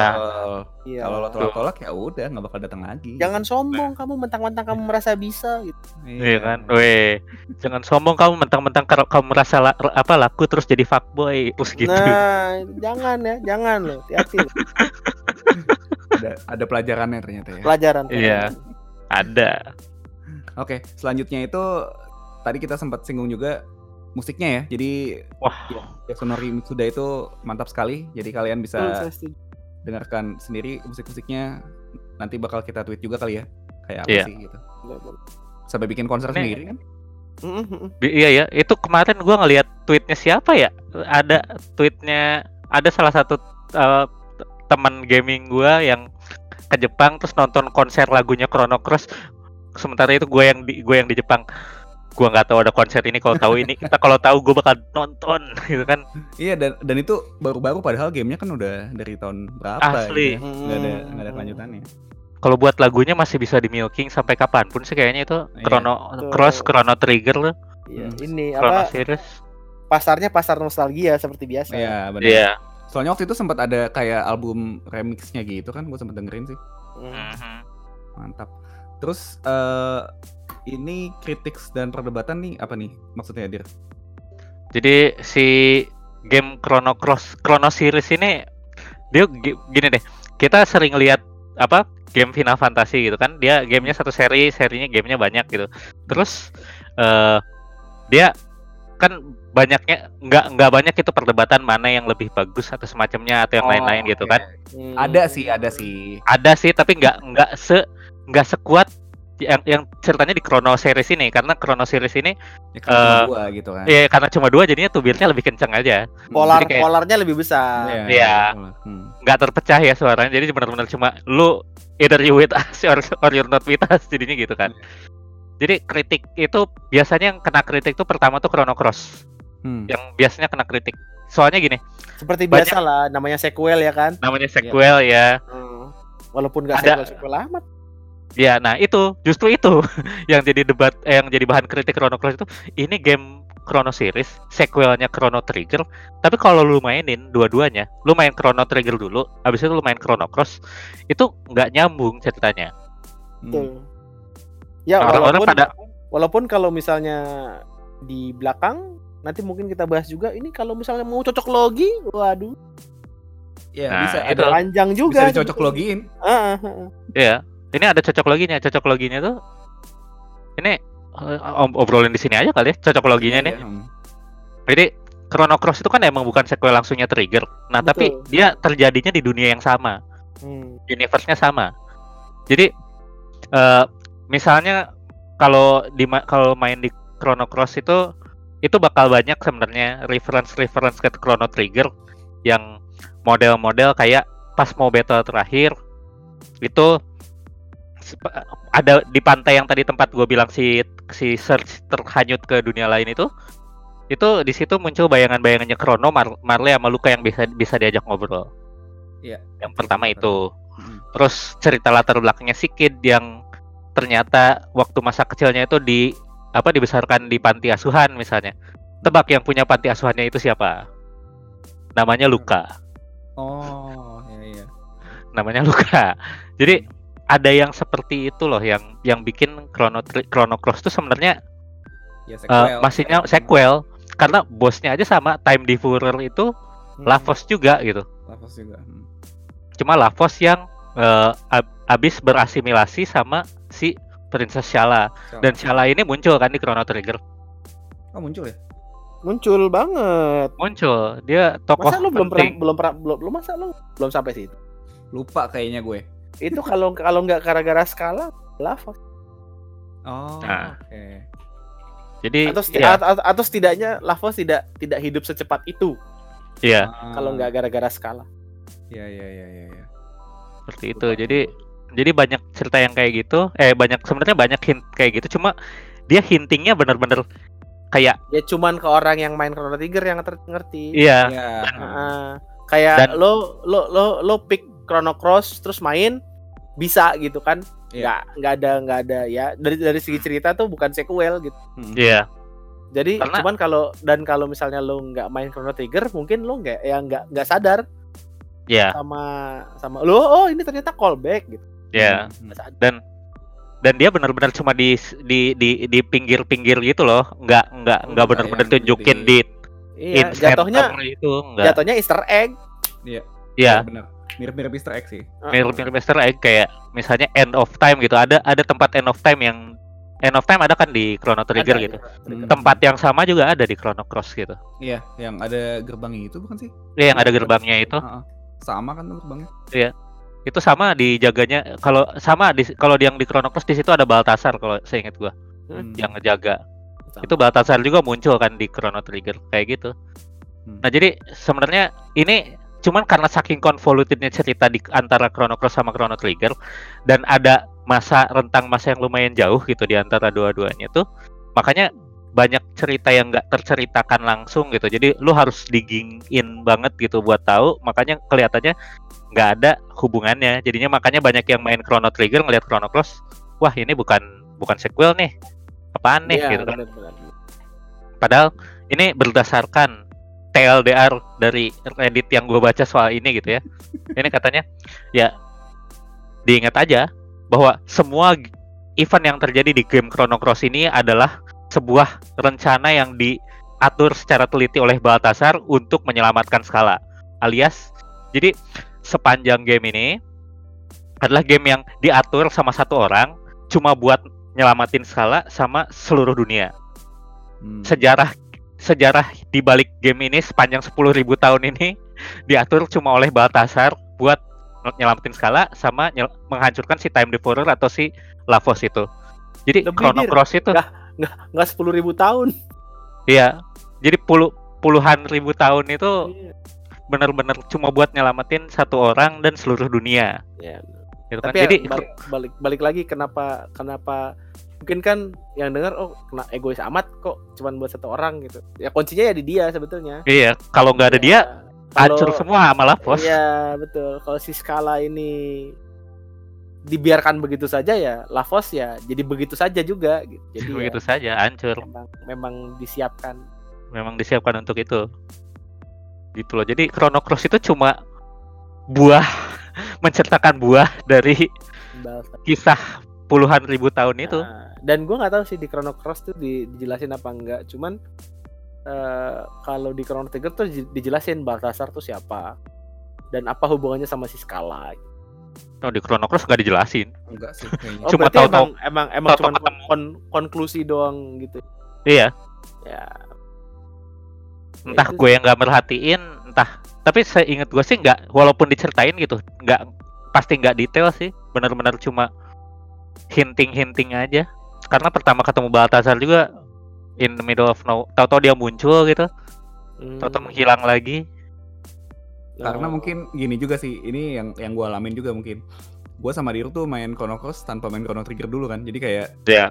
Iya. Kalau lo tolak-tolak ya udah nggak bakal datang lagi. Jangan sombong kamu mentang-mentang kamu merasa bisa gitu. Iya kan, weh, jangan sombong kamu mentang-mentang kar- kamu merasa la- apa laku terus jadi fuckboy terus gitu. Nah, jangan ya, jangan loh. Hati-hati. ada ada pelajarannya ternyata ya. Pelajaran. Iya. Ada. Oke, selanjutnya itu tadi kita sempat singgung juga musiknya ya. Jadi Wah, ya, Yasunori Mitsuda itu mantap sekali. Jadi kalian bisa setuju. dengarkan sendiri musik-musiknya. Nanti bakal kita tweet juga kali ya. Kayak apa Iya. sih gitu. Sampai bikin konser Ini- sendiri kan? Mm, mm, mm. Bi- iya ya, itu kemarin gua ngeliat tweetnya siapa ya? Ada tweetnya, ada salah satu t- teman gaming gua yang ke Jepang terus nonton konser lagunya Chrono Cross. Sementara itu gue yang di gue yang di Jepang. Gua nggak tahu ada konser ini. Kalau tahu ini, kita kalau tahu gue bakal nonton, gitu kan? Iya dan dan itu baru-baru padahal gamenya kan udah dari tahun berapa Asli. gitu ya. Nggak ada Hmm. nggak ada kelanjutannya. Kalau buat lagunya masih bisa di milking sampai kapan pun sih kayaknya itu Iya. Chrono Betul. Cross, Chrono Trigger loh, Iya, Hmm. ini Chrono apa Series. pasarnya pasar nostalgia seperti biasa. Iya benar. Iya. Soalnya waktu itu sempat ada kayak album remixnya gitu kan, gue sempat dengerin sih. Mm. Mhm. Mantap. Terus eh ini kritik dan perdebatan nih apa nih maksudnya Dir? Jadi si game Chrono Cross Chrono Series ini dia gi- gini deh. Kita sering lihat apa game Final Fantasy gitu kan. Dia gamenya satu seri, serinya gamenya banyak gitu. Terus eh dia kan banyaknya nggak nggak banyak itu perdebatan mana yang lebih bagus atau semacamnya atau yang Oh, lain-lain gitu oke. kan. Hmm. Ada sih, ada sih. Ada sih tapi nggak nggak se nggak sekuat yang yang ceritanya di Chrono Series ini karena Chrono Series ini Ya cuma Eh, dua gitu kan. ya karena cuma dua jadinya tubirnya lebih kenceng aja. Polar Jadi kayak- polarnya lebih besar. Iya. Hmm. nggak terpecah ya suaranya jadi benar-benar cuma lu either you with us or, or you're not with us jadinya gitu kan jadi kritik itu biasanya yang kena kritik itu pertama tuh Chrono Cross Hmm. yang biasanya kena kritik soalnya gini Seperti Banyak- biasa lah, namanya sequel ya kan. namanya sequel ya Hmm. Walaupun nggak Ada- sequel sequel amat. Ya nah itu justru itu yang jadi debat eh, yang jadi bahan kritik Chrono Cross itu ini game Chrono Series sequelnya Chrono Trigger tapi kalau lu mainin dua-duanya lu main Chrono Trigger dulu habis itu lu main Chrono Cross itu nggak nyambung ceritanya Hmm. Ya orang-orang walaupun pada walaupun kalau misalnya di belakang nanti mungkin kita bahas juga ini kalau misalnya mau cocok logi, waduh, Ya Nah, bisa ada panjang bisa juga. dicocok logiin. Ah, ah, ah. Iya, ini ada cocok loginya. Cocok loginya tuh ini eh, obrolin di sini aja kali ya cocok loginya nih. Iya. Jadi Chrono Cross itu kan emang bukan sequel langsungnya Trigger. Nah, tapi Betul. dia terjadinya di dunia yang sama, Hmm. universe-nya sama. Jadi eh misalnya kalau di ma- kalau main di Chrono Cross itu itu bakal banyak sebenarnya reference-reference ke Chrono Trigger yang model-model kayak pas mau battle terakhir itu ada di pantai yang tadi tempat gue bilang si si search terhanyut ke dunia lain itu itu di situ muncul bayangan-bayangannya Chrono, Mar- Marley sama Luka yang bisa bisa diajak ngobrol. Iya. Yang pertama itu. Hmm. Terus cerita latar belakangnya si Kid yang ternyata waktu masa kecilnya itu di apa dibesarkan di panti asuhan misalnya. Tebak yang punya panti asuhannya itu siapa? Namanya Luka. Oh, iya iya. Namanya Luka. Jadi ada yang seperti itu loh yang yang bikin Chrono Tri- Chrono Cross itu sebenarnya Ya eh, masihnya sequel karena bosnya aja sama Time Devourer itu Hmm. Lavos juga gitu. Lavos juga. Hmm. Cuma Lavos yang eh, ab- abis berasimilasi sama si Princess Shala dan Shala ini muncul kan di Chrono Trigger. Oh muncul ya? muncul banget. Muncul dia tokoh Masa lu belum pernah belum pernah belum, belum masa lu belum sampai situ? Lupa kayaknya gue. Itu kalau kalau nggak gara-gara skala Lavos Oh, Nah. oke. Jadi atau, seti- iya, atau, atau setidaknya Lavos tidak tidak hidup secepat itu iya. Ah. kalau nggak gara-gara skala. Iya iya iya iya. Ya. Seperti itu. Jadi jadi banyak cerita yang kayak gitu. Eh banyak sebenarnya banyak hint kayak gitu. Cuma dia hintingnya bener-bener kayak Ya cuman ke orang yang main Chrono Trigger yang ter- ngerti. iya Iya. Heeh. kayak Dan- lo lo lo lo pick Chrono Cross terus main bisa gitu kan. Iya. Nggak nggak ada nggak ada ya dari dari segi cerita tuh bukan sequel gitu. Hmm. iya Jadi Karena- cuman kalau dan kalau misalnya lo nggak main Chrono Trigger mungkin lo nggak ya nggak nggak sadar iya sama sama lo oh ini ternyata callback gitu. iya Hmm. Nggak sadar. dan dan dia benar-benar cuma di di di di pinggir-pinggir gitu loh nggak nggak Oh, nggak benar-benar yang tunjukin di- di Iya, jatuhnya itu enggak jatuhnya Easter egg. ya Benar. Mirip-mirip Easter egg sih. mirip-mirip Easter egg kayak misalnya end of time gitu ada ada tempat end of time yang end of time ada kan di Chrono Trigger Ada, gitu ada. Hmm. tempat yang sama juga ada di Chrono Cross gitu Iya, yang ada gerbangnya itu bukan sih? Iya, yang ada Iya, gerbangnya itu Heeh. Sama kan tuh gerbangnya? itu sama dijaganya kalau sama di kalau yang di Chrono Cross di situ ada Baltasar kalau saya ingat gua Hmm. yang ngejaga Sama. itu Baltasar juga muncul kan di Chrono Trigger kayak gitu Hmm. nah jadi sebenarnya ini cuman karena saking convolutednya cerita di antara Chrono Cross sama Chrono Trigger dan ada masa rentang masa yang lumayan jauh gitu di antara dua-duanya tuh makanya banyak cerita yang nggak terceritakan langsung gitu. Jadi lu harus digging in banget gitu buat tahu makanya kelihatannya nggak ada hubungannya. Jadinya makanya banyak yang main Chrono Trigger ngelihat Chrono Cross wah ini bukan bukan sequel nih. Apaan nih? Iya, gitu kan. Padahal ini berdasarkan TLDR dari Reddit yang gue baca soal ini gitu ya. Ini katanya ya diingat aja bahwa semua event yang terjadi di game Chrono Cross ini adalah sebuah rencana yang diatur secara teliti oleh Baltasar untuk menyelamatkan skala. Alias jadi sepanjang game ini adalah game yang diatur sama satu orang cuma buat nyelamatin skala sama seluruh dunia Hmm. sejarah sejarah di balik game ini sepanjang 10.000 tahun ini diatur cuma oleh Baltasar buat nyelamatin skala sama nyel- menghancurkan si Time Devourer atau si Lavos itu. Jadi Lebih, Chrono Dir. Cross itu Nggak sepuluh ribu tahun. iya. Jadi puluh puluhan ribu tahun itu Iya. benar-benar cuma buat nyelamatin satu orang dan seluruh dunia. Iya. Gitu kan. Tapi ya, Jadi balik, balik balik lagi kenapa kenapa mungkin kan yang dengar oh kena egois amat kok cuman buat satu orang gitu. Ya kuncinya ya di dia sebetulnya. iya, kalau nggak ada dia Ya, hancur kalau- semua sama Lavos. Iya betul. Kalau si skala ini dibiarkan begitu saja ya, Lavos ya jadi begitu saja juga. Gitu. Jadi Begitu ya, saja hancur. memang memang disiapkan. memang disiapkan untuk itu gitu loh jadi Chrono Cross itu cuma buah menceritakan buah dari kisah puluhan ribu tahun itu Nah, dan gua nggak tahu sih di Chrono Cross tuh di- dijelasin apa enggak. Cuman eh, kalau di Chrono Trigger tuh di- dijelasin Baltasar tuh siapa dan apa hubungannya sama si Skala. oh, di Chrono Cross nggak dijelasin Enggak sih kayaknya. Oh, Cuma tahu-tahu- emang emang emang tahu-tahu cuma ketemu. kon- konklusi doang gitu. iya Ya. entah gue yang nggak merhatiin entah tapi seingat gue sih nggak walaupun diceritain gitu nggak pasti nggak detail sih benar-benar cuma hinting-hinting aja karena pertama ketemu Baltasar juga in the middle of no tahu-tahu dia muncul gitu Hmm. tahu-tahu menghilang lagi Karena Oh. mungkin gini juga sih, ini yang yang gue alamin juga mungkin. Gue sama Diru tuh main Chrono Cross tanpa main Chrono Trigger dulu kan, jadi kayak ya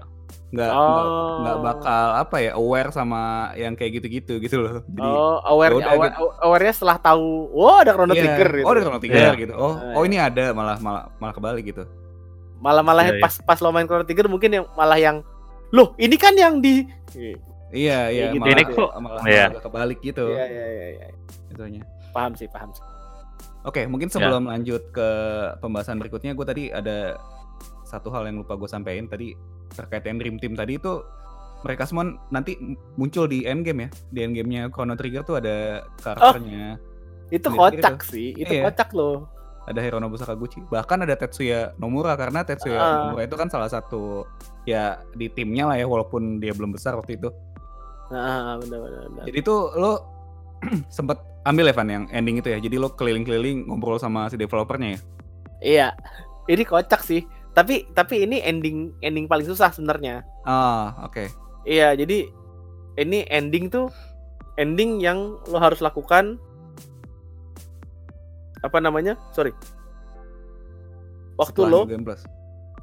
nggak nggak Oh. nggak bakal apa ya aware sama yang kayak gitu-gitu gitu loh. Jadi Oh, aware ya aware, aware-nya setelah tahu, oh ada Chrono iya, Trigger gitu. Oh ada Chrono Trigger Iya. gitu. Oh oh iya. ini ada malah malah malah kebalik gitu. Malah malah Iya, iya. pas pas lo main Chrono Trigger mungkin yang malah yang loh, ini kan yang di Iya iya gitu. malah, Ini kok- malah, iya. malah kebalik gitu. Iya iya iya iya. itunya. Paham sih, paham sih. Oke, mungkin sebelum lanjut ke pembahasan berikutnya, gue tadi ada satu hal yang lupa gue sampein tadi terkait yang Dream Team tadi itu mereka semua nanti muncul di endgame ya. Di endgame-nya Chrono Trigger tuh ada karakternya. Itu Iya, kocak sih, itu Iya. kocak loh. Ada Hironobu Sakaguchi. Bahkan ada Tetsuya Nomura karena Tetsuya Ah. Nomura itu kan salah satu ya di timnya lah ya walaupun dia belum besar waktu itu. Nah, benar benar benar. Jadi tuh lo sempet ambil ya Van yang ending itu ya. Jadi lo keliling-keliling ngobrol sama si developernya ya. Iya. Ini kocak sih. Tapi tapi ini ending ending paling susah sebenarnya. Ah, oke. Iya, jadi ini ending tuh ending yang lo harus lakukan apa namanya? Sorry. Waktu Setelah lo Game Plus.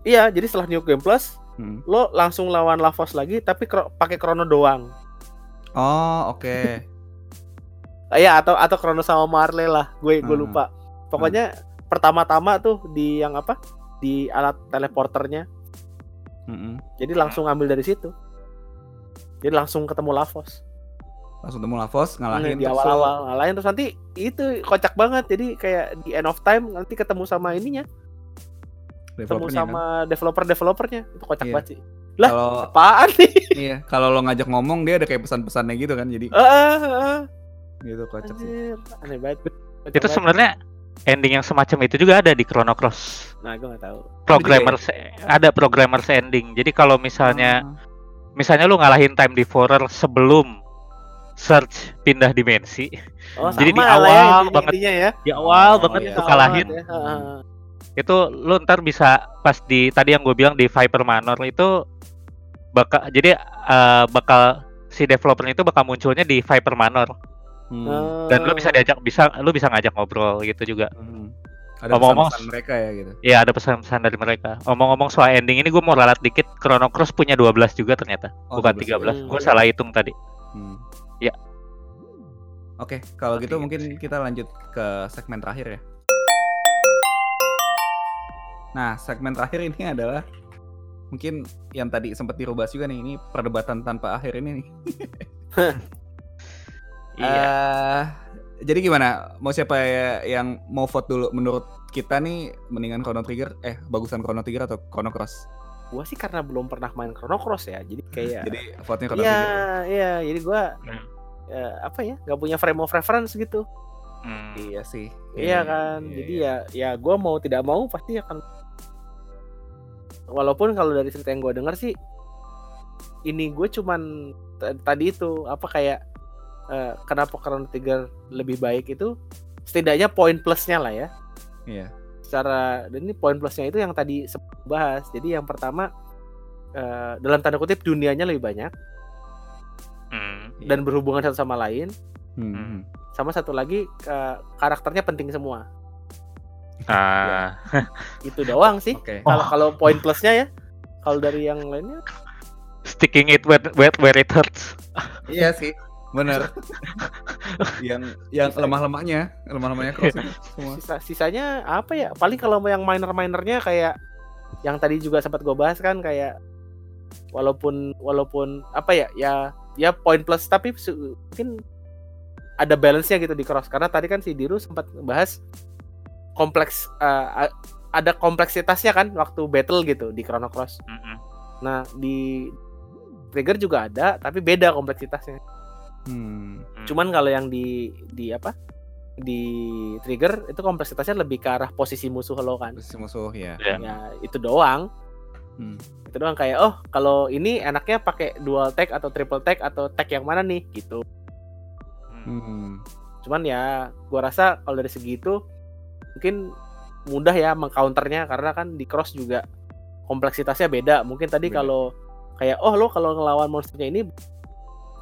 iya, jadi setelah New Game Plus Hmm. lo langsung lawan Lavos lagi tapi kro- pakai Chrono doang. Oh, oke. Iya atau atau Chrono sama Marley lah, gue gue Hmm. lupa. Pokoknya pertama-tama tuh di yang apa? Di alat teleporternya. Mm-mm. Jadi langsung ambil dari situ. Jadi langsung ketemu Lavos. Langsung temu Lavos ngalahin di terus awal-awal ngalahin terus nanti itu kocak banget. Jadi kayak di end of time nanti ketemu sama ininya, ketemu developernya kan. sama developer-developernya. Itu kocak Iya. banget sih. Lah, Kalau apaan nih? iya, kalau lo ngajak ngomong dia ada kayak pesan-pesannya gitu kan. Jadi Ah, ah, ah. gitu kocak sih. Anjir, aneh banget. Kocak Itu sebenarnya ending yang semacam itu juga ada di Chrono Cross. Nah, gue gak tahu. Programmers ada programmers ending. Jadi kalau misalnya Ah. misalnya lu ngalahin time devourer sebelum search pindah dimensi, Oh, Jadi di ya awal intinya- banget. ya. di awal Oh, banget iya. Awal kalahin, banget ya. Itu lu ntar bisa pas di tadi yang gue bilang di Viper Manor itu bakal jadi eh, bakal si developer itu bakal munculnya di Viper Manor Hmm. Dan lu bisa diajak bisa lu bisa ngajak ngobrol gitu juga. Hmm. Ada Ngomong-ngomong- pesan-pesan mereka ya gitu. Ya ada pesan-pesan dari mereka. Omong-omong soal ending ini gue mau ralat dikit. Chrono Cross punya 12 juga ternyata, Oh, bukan 12. 13. Hmm. Gue salah hitung tadi. Hmm. Ya. Oke, kalau Oke, gitu mungkin kita lanjut ke segmen terakhir ya. Nah, segmen terakhir ini adalah mungkin yang tadi sempat dirubah juga nih, ini perdebatan tanpa akhir ini nih. Iya. Eh, jadi gimana? Mau siapa ya yang mau vote dulu? Menurut kita nih mendingan Chrono Trigger, eh bagusan Chrono Trigger atau Chrono Cross? Gua sih karena belum pernah main Chrono Cross ya. Jadi kayak Jadi vote-nya Chrono Iya, Trigger. iya, jadi gua Hmm. Ya, apa ya? nggak punya frame of reference gitu. Hmm. Iya sih. Iya kan. Jadi ya ya gua mau tidak mau pasti akan walaupun kalau dari cerita yang gua dengar sih ini gue cuman tadi itu apa kayak eh, kenapa Chrono Trigger lebih baik itu setidaknya poin plusnya lah ya Iya. secara dan ini poin plusnya itu yang tadi sempat bahas jadi yang pertama eh, dalam tanda kutip dunianya lebih banyak Hmm. dan berhubungan satu sama lain Hmm. Hmm. sama satu lagi eh, karakternya penting semua Ah. itu doang sih Oke. kalau kalau poin plusnya ya kalau dari yang lainnya Sticking it where, where, where it hurts. Iya sih. Bener. yang yang lemah-lemahnya, lemah-lemahnya cross itu semua. sisa sisanya apa ya paling kalau yang minor minornya kayak yang tadi juga sempat gue bahas kan kayak walaupun walaupun apa ya ya ya poin plus tapi mungkin ada balance nya gitu di cross karena tadi kan si Diru sempat bahas kompleks eh, a- ada kompleksitasnya kan waktu battle gitu di Chrono Cross. Mm-mm. Nah di Trigger juga ada tapi beda kompleksitasnya. Hmm. Hmm. Cuman kalau yang di di apa di Trigger itu kompleksitasnya lebih ke arah posisi musuh lo kan. Terus si musuh ya. Ya. Ya itu doang. Hmm. Itu doang kayak oh kalau ini enaknya pakai dual tag atau triple tag atau tag yang mana nih gitu. Hmm. Cuman ya gua rasa kalau dari segi itu mungkin mudah ya mengcounternya karena kan di cross juga kompleksitasnya beda. Mungkin tadi kalau kayak oh lo kalau ngelawan monsternya ini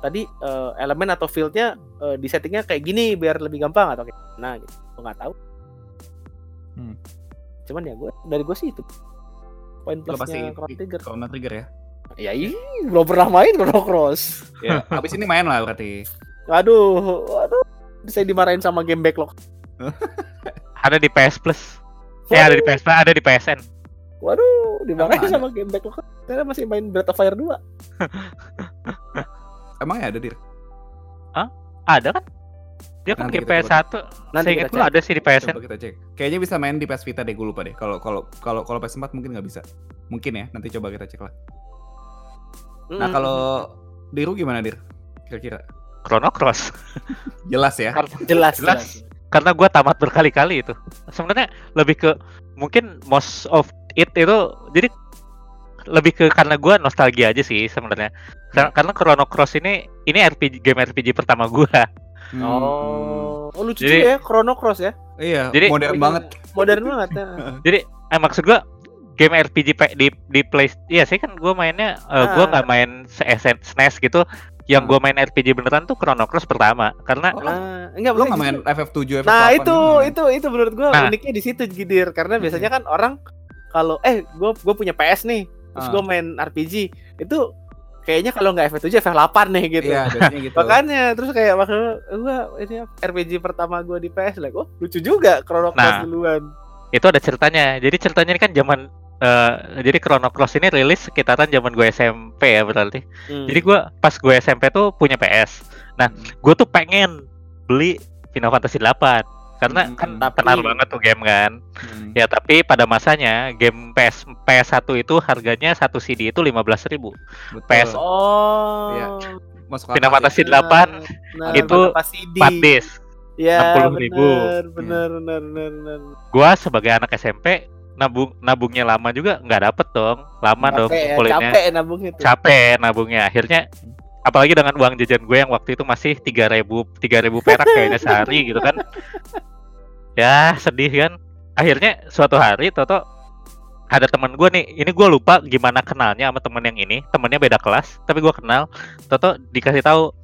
tadi eh, elemen atau fieldnya eh, di settingnya kayak gini biar lebih gampang atau kayak nah gitu. Gua nggak tahu. Hmm. Cuman ya gue dari gue sih itu poin plusnya Chrono Trigger. Chrono Trigger ya. Ya ih, belum pernah main Chrono Cross. Ya, habis ini main lah berarti. Aduh, aduh. Saya dimarahin sama game backlog. Ada di PS Plus. Eh ada di PS ada di PSN. Waduh, dimarahin Emang sama game backlog. Saya masih main Breath of Fire 2. Emangnya ada dir? Ada kan? Dia kan Nanti di kita PS1. Nanti Saya dulu ada sih di PSN. Coba kita cek. Kayaknya bisa main di PS Vita deh, gue lupa deh. Kalau kalau kalau kalau PS4 mungkin nggak bisa. Mungkin ya, nanti coba kita cek lah. Nah, Mm. kalau Diru gimana, Dir? Kira-kira. Chrono Cross. Jelas ya. jelas, Jelas. jelas. Karena gua tamat berkali-kali itu. Sebenarnya lebih ke mungkin most of it itu jadi lebih ke karena gua nostalgia aja sih sebenarnya. Karena, karena Chrono Cross ini ini RPG game RPG pertama gua. Hmm. Oh, oh lucu Jadi- juga ya Chrono Cross ya. Iya, Jadi- modern banget. Modern banget ya. Jadi eh, maksud gua game RPG di di play iya sih kan gua mainnya eh, gua Ah. nggak main SNES gitu yang Hmm. gue main RPG beneran tuh Chrono Cross pertama karena Oh, Nah, enggak Lo nggak main justru- FF7, FF8 Nah, itu gitu, itu itu menurut gua Nah. uniknya di situ Gidir karena biasanya kan orang kalau eh gua gua punya PS nih, terus Ah. gua main RPG, itu kayaknya kalau nggak FF7 FF8 nih gitu. Iya, biasanya gitu. Makanya terus kayak makanya gua ini RPG pertama gua di PS like, oh lucu juga Chrono Cross Nah. duluan. itu ada ceritanya. Jadi ceritanya ini kan zaman eh, jadi Chrono Cross ini rilis sekitaran zaman gue SMP ya berarti. Hmm. Jadi gue pas gue SMP tuh punya PS. Nah, gue tuh pengen beli Final Fantasy 8 karena Hmm, kan tapi- tenar banget tuh game kan. Hmm. Ya tapi pada masanya game PS PS1 itu harganya satu CD itu 15.000 Betul. PS Oh. Iya. Masuk Final Fantasy sih. 8 Nah, itu CD. 4 disc. Ya, 60.000. bener, bener, bener, bener, bener. Gua sebagai anak SMP nabung nabungnya lama juga nggak dapet dong. Lama dong Capek ya, ngumpulnya. capek nabungnya tuh. Capek nabungnya. Akhirnya apalagi dengan uang jajan gue yang waktu itu masih 3000 3000 perak kayaknya sehari gitu kan. Ya, sedih kan. Akhirnya suatu hari Toto ada teman gue nih, ini gue lupa gimana kenalnya sama temen yang ini, temennya beda kelas, tapi gue kenal. Toto dikasih tahu,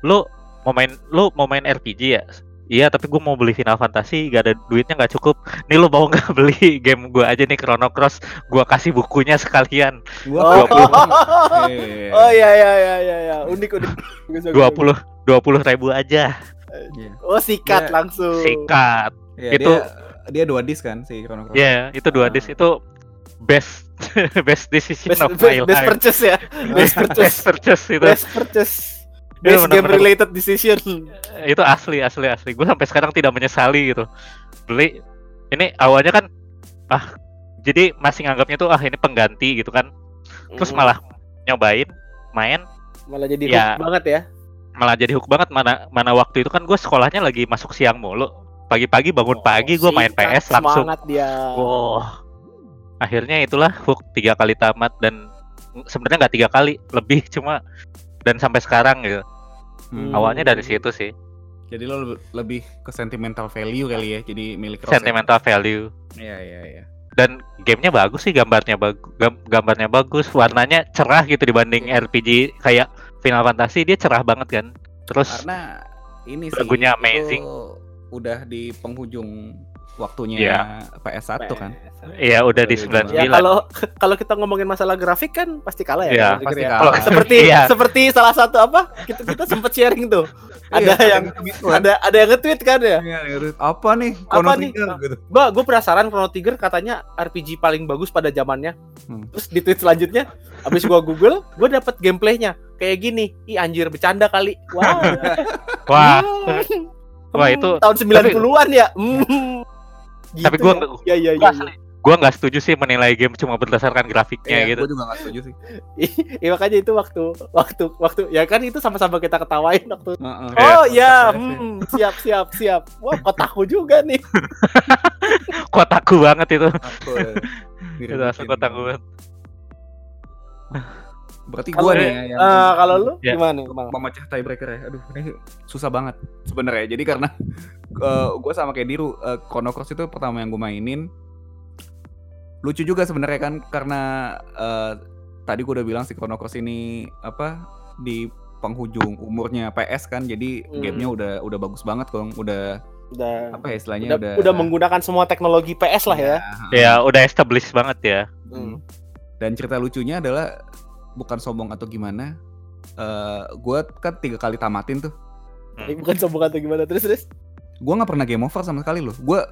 lu mau main, lu mau main RPG ya? Iya, tapi gue mau beli Final Fantasy, gak ada duitnya nggak cukup. Nih lu mau nggak beli game gue aja nih Chrono Cross? Gue kasih bukunya sekalian, Gua Oh. 20. Iya. Oh iya iya iya iya iya. unik unik. Dua puluh dua puluh ribu aja, Iya. Oh sikat Dia- langsung. sikat. Iya, Itu- dia, dia dua disc kan si Chrono Cross. Ya, itu dua Ah. disc itu best best decision Best, of best, my best life. purchase ya. Best purchase. Best purchase itu. Best purchase. Best game bener-bener- related decision. itu asli asli asli gue sampai sekarang tidak menyesali gitu beli ini awalnya kan ah jadi masih nganggapnya tuh ah ini pengganti gitu kan terus Mm, malah nyobain main malah jadi Ya. banget ya. Malah jadi hook banget mana mana waktu itu kan gue sekolahnya lagi masuk siang mulu pagi-pagi bangun pagi gue main PS langsung Semangat dia. wow akhirnya itulah hook tiga kali tamat dan sebenarnya nggak tiga kali lebih cuma dan sampai sekarang gitu Hmm. awalnya dari situ sih Jadi lo lebih- ke sentimental value kali ya. Jadi milik ya? sentimental value Iya iya iya. dan gamenya bagus sih gambarnya bagus gambarnya bagus warnanya cerah gitu dibanding Iya. RPG kayak Final Fantasy dia cerah banget kan terus Karena ini sih Lagunya amazing. udah di penghujung waktunya Iya. PS1 kan. ya udah di Udah di 99 Ya kalau kalau kita ngomongin masalah grafik kan pasti kalah ya. Iya, kalau pasti ya. kalah. Kalau- Seperti Iya. seperti salah satu apa? Kita kita sempat sharing tuh. Ada Iya, yang gitu kan. ada ada yang nge-tweet kan ya. Iya, gitu. apa nih? Chrono Apa nih? Trigger gitu. Gua gue penasaran Chrono Trigger katanya RPG paling bagus pada zamannya. Hmm. Terus di tweet selanjutnya habis gua Google, gua dapet gameplaynya kayak gini. Ih anjir bercanda kali. Wah. wah Hmm. Wah, Hmm, itu- tahun 90-an ya. Hmm. Tapi Gitu gua ya. nggak- Iya iya gua iya. asli gua nggak setuju sih menilai game cuma berdasarkan grafiknya Iya, gitu gue juga gak setuju sih. Iya makanya itu waktu waktu waktu ya kan itu sama-sama kita ketawain waktu. Heeh. Oh Iya, ya, PS. hmm, siap siap siap. Wah kotaku juga nih. kotaku banget itu Aku, ya. itu asli kotaku banget Berarti gue nih ya yang Eh, kalau lu Ya. gimana, Bang? memecah tiebreaker ya. Aduh, ini susah banget sebenarnya. Jadi karena gue sama kayak Diru, uh, Chrono Cross itu pertama yang gue mainin. Lucu juga sebenarnya kan karena eh, tadi gue udah bilang si Chrono Cross ini apa di penghujung umurnya PS kan. Jadi Hmm. gamenya udah udah bagus banget dong. Udah Udah apa ya istilahnya udah, udah udah menggunakan semua teknologi PS lah ya. ya udah established banget ya Hmm. Dan cerita lucunya adalah bukan sombong atau gimana. eh gue kan tiga kali tamatin tuh. Ini bukan sombong atau gimana terus terus. Gue nggak pernah game over sama sekali loh. Gue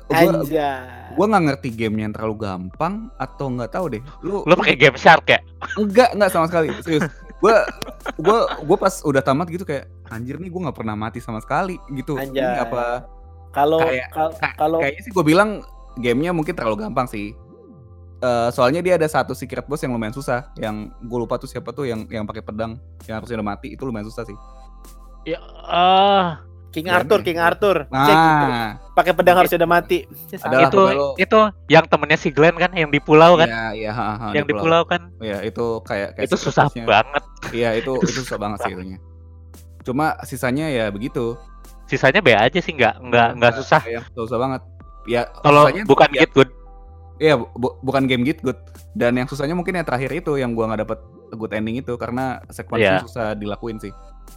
gue nggak ngerti gamenya yang terlalu gampang atau nggak tahu deh. Lu lu pakai game shark ya enggak enggak sama sekali serius. Gue gue gue pas udah tamat gitu kayak anjir nih gue nggak pernah mati sama sekali gitu. Anjay. Ini apa? Kalau kalau Kayaknya sih gue bilang gamenya mungkin terlalu gampang sih. Eh, soalnya dia ada satu secret boss yang lumayan susah, yang gue lupa tuh siapa tuh yang yang pakai pedang, yang harusnya udah mati itu lumayan susah sih. ya ah King Gimana Arthur, ya? King Arthur. Cek, Nah, pakai pedang harus udah mati. Adalah itu itu yang temennya si Glenn kan yang di pulau kan Iya, iya, ha, ha, yang di pulau kan Iya, itu kayak kayak itu susah banget Iya, itu itu susah banget sih itunya. Cuma sisanya ya begitu. sisanya B aja sih nggak nggak nggak susah Ya, susah banget. Ya, kalau bukan ya, Git good Iya, bu- bu- bukan game git good. Dan yang susahnya mungkin yang terakhir itu yang gua nggak dapet good ending itu karena sequence Iya. susah dilakuin sih.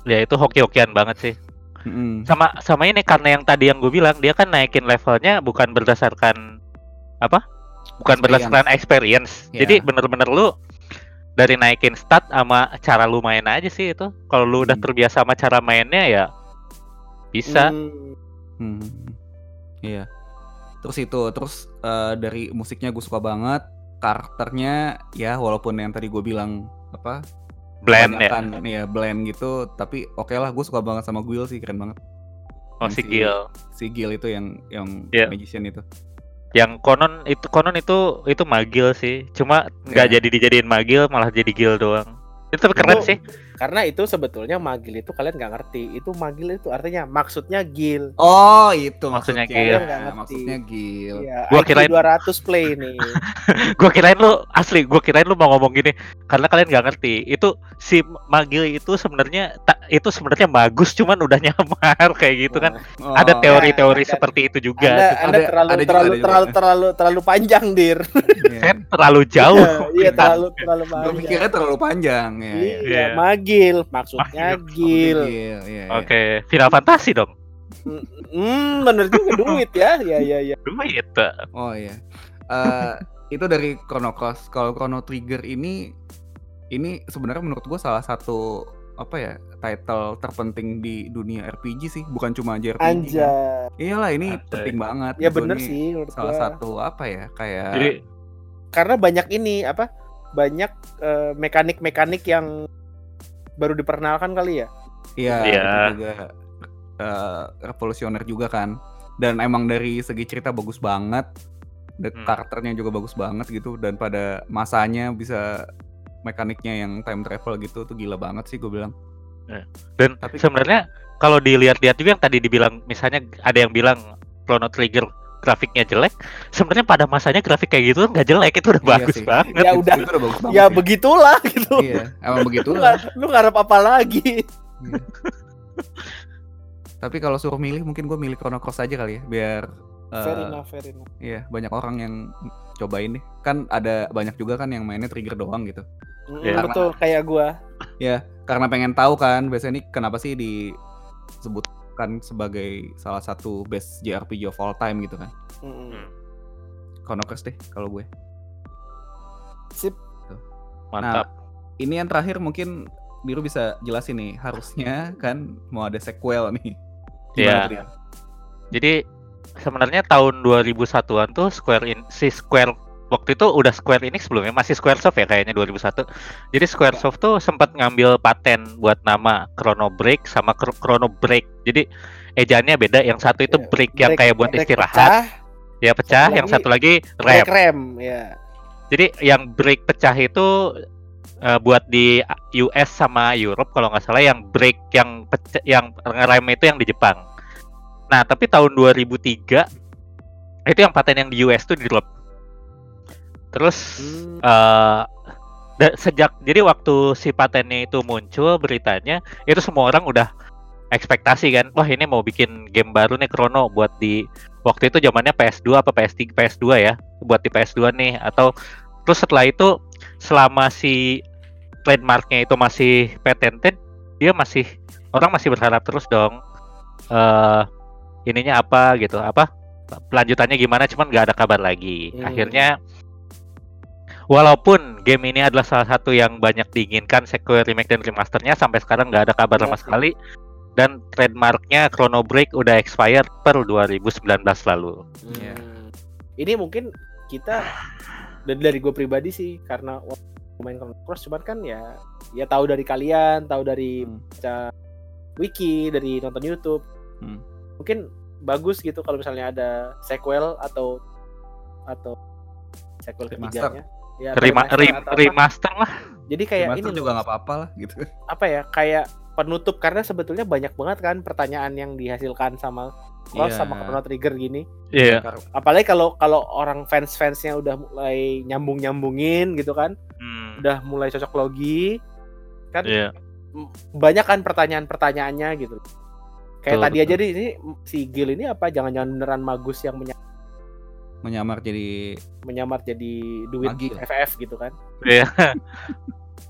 Ya itu hoki-hokian banget sih. Mm-mm. Sama sama ini karena yang tadi yang gue bilang dia kan naikin levelnya bukan berdasarkan apa? Bukan Experience. berdasarkan experience. Ya. Jadi bener-bener lu dari naikin stat sama cara lu main aja sih itu. Kalau lu udah Hmm. terbiasa sama cara mainnya ya bisa. Hmm, Hmm. Iya. Terus itu, terus eh, dari musiknya gue suka banget, karakternya ya walaupun yang tadi gue bilang apa Blend ya. kebanyakan, ya blend gitu, tapi oke lah gue suka banget sama Guil sih keren banget. Oh Yang si Gil. Si Gil itu yang yang Iya. magician itu. Yang konon itu konon itu itu magil sih. Cuma nggak Iya. jadi dijadiin magil malah jadi gil doang. Itu tapi keren Itu- sih. Karena itu sebetulnya magil itu kalian nggak ngerti. Itu magil itu artinya maksudnya gil. Oh itu Maksudnya maksudnya, Gil. Nggak ngerti. maksudnya Gil. Iya, Gua kirain- 200 play nih. Gua kirain lu asli, gua kirain lu mau ngomong gini karena kalian nggak ngerti. Itu si magil itu sebenarnya tak itu sebenarnya bagus cuman udah nyamar kayak gitu kan. Oh, Ada teori-teori ada- seperti itu Anda, juga. anda Ada- terlalu ada juga, terlalu, ada juga. terlalu terlalu terlalu panjang, dir. iya. Saya terlalu jauh. Iya, iya terlalu terlalu Gue panjang. mikirnya terlalu panjang ya. Iya, ya. Iya. magil maksudnya Magil. gil. Gil, iya, iya. Oke, Final Fantasy dong. Hmm, bener juga duit ya. Ya ya ya. Duit. Oh iya. Eh itu dari Chrono Cross. Kalau Chrono Trigger ini ini sebenarnya menurut gua salah satu apa ya title terpenting di dunia RPG sih, bukan cuma JRPG. kan. Anjay. Iyalah ini Anjay. penting banget. Ya gitu. bener sih menurut Salah gua. satu apa ya kayak Jadi Karena banyak ini apa? Banyak eh, mekanik-mekanik yang baru diperkenalkan kali ya. Iya, Iya. itu juga eh, revolusioner juga kan. Dan emang dari segi cerita bagus banget, dan Hmm. karakternya juga bagus banget gitu. Dan pada masanya bisa mekaniknya yang time travel gitu tuh gila banget sih gue bilang. Dan Tapi- sebenarnya kalau dilihat-lihat juga yang tadi dibilang misalnya ada yang bilang Chrono Trigger grafiknya jelek, sebenarnya pada masanya grafik kayak gitu nggak jelek itu udah Iya bagus sih. banget. Ya udah. itu udah bagus banget. Ya begitulah gitu. Iya, emang begitu Lu, ngarep apa lagi? Tapi kalau suruh milih mungkin gue milih Chrono Cross aja kali ya, biar eh, Fair enough, fair enough. iya banyak orang yang cobain deh. Kan ada banyak juga kan yang mainnya trigger doang gitu. Mm, Ya. Betul kayak gua. Karena pengen tahu kan biasanya ini kenapa sih disebutkan sebagai salah satu best JRPG of all time gitu kan Mm-mm. Hmm. Deh kalau gue Sip. Mantap. ini yang terakhir mungkin Biru bisa jelasin nih harusnya kan mau ada sequel nih Iya. Gimana tuh, Dir? Jadi sebenarnya tahun 2001-an tuh Square in si Square waktu itu udah Square Enix sebelumnya masih Squaresoft ya kayaknya 2001. Jadi Squaresoft tuh sempat ngambil paten buat nama Chrono Break sama Chro- Chrono Break. Jadi ejaannya beda. Yang satu itu Iya, break yang break- kayak buat break istirahat, pecah, ya pecah. Yang satu lagi break rem. rem, ya. Jadi yang break pecah itu eh, buat di US sama Europe kalau nggak salah yang break yang pecah yang rem itu yang di Jepang. Nah, tapi tahun 2003 itu yang paten yang di US tuh di drop. Terus Hmm. da- sejak jadi waktu si patennya itu muncul beritanya itu semua orang udah ekspektasi kan wah ini mau bikin game baru nih Chrono buat di waktu itu zamannya PS2 apa PS3 PS2 ya buat di PS2 nih atau terus setelah itu selama si trademarknya itu masih patented dia masih orang masih berharap terus dong eh ininya apa gitu apa pelanjutannya gimana cuman nggak ada kabar lagi Hmm. akhirnya walaupun game ini adalah salah satu yang banyak diinginkan sequel remake dan remasternya sampai sekarang nggak ada kabar Iya sama sekali dan trademarknya Chrono Break udah expired per 2019 lalu Iya. Hmm. Ini mungkin kita dari, dari gue pribadi sih karena waktu main Chrono Cross cuman kan ya ya tahu dari kalian, tahu dari Hmm. baca wiki, dari nonton YouTube. Hmm. Mungkin bagus gitu kalau misalnya ada sequel atau atau sequel Remaster. ketiganya. Ya, Rema- remaster remaster lah. Jadi kayak Remaster ini juga nggak apa-apa lah gitu. Apa ya kayak penutup karena sebetulnya banyak banget kan pertanyaan yang dihasilkan sama Cross Iya. sama Chrono Trigger gini. iya. Kar- apalagi kalau kalau orang fans fansnya udah mulai nyambung nyambungin gitu kan. Hmm, udah mulai cocok logi kan iya. banyak kan pertanyaan pertanyaannya gitu. Kayak Betul, tadi aja nih ini si Gil ini apa? Jangan-jangan beneran magus yang menya- menyamar jadi menyamar jadi duit Magil. FF gitu kan iya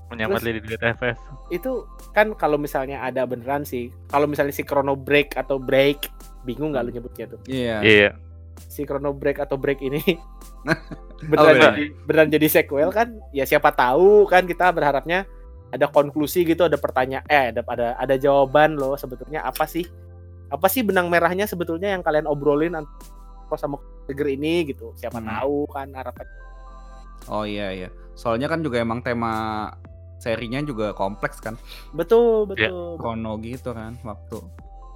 Menyamar Terus- jadi duit FF. itu kan kalau misalnya ada beneran sih kalau misalnya si chrono break atau break bingung nggak lu nyebutnya tuh Iya. Iya. si chrono break atau break ini Oh, beneran beda. jadi beneran jadi sequel kan ya siapa tahu kan kita berharapnya ada konklusi gitu ada pertanyaan eh ada ada ada jawaban loh sebetulnya apa sih apa sih benang merahnya sebetulnya yang kalian obrolin antara sama Tiger ini gitu siapa Hmm. tahu kan harapan Oh iya iya. Soalnya kan juga emang tema serinya juga kompleks kan. betul Iya. betul Krono gitu kan waktu.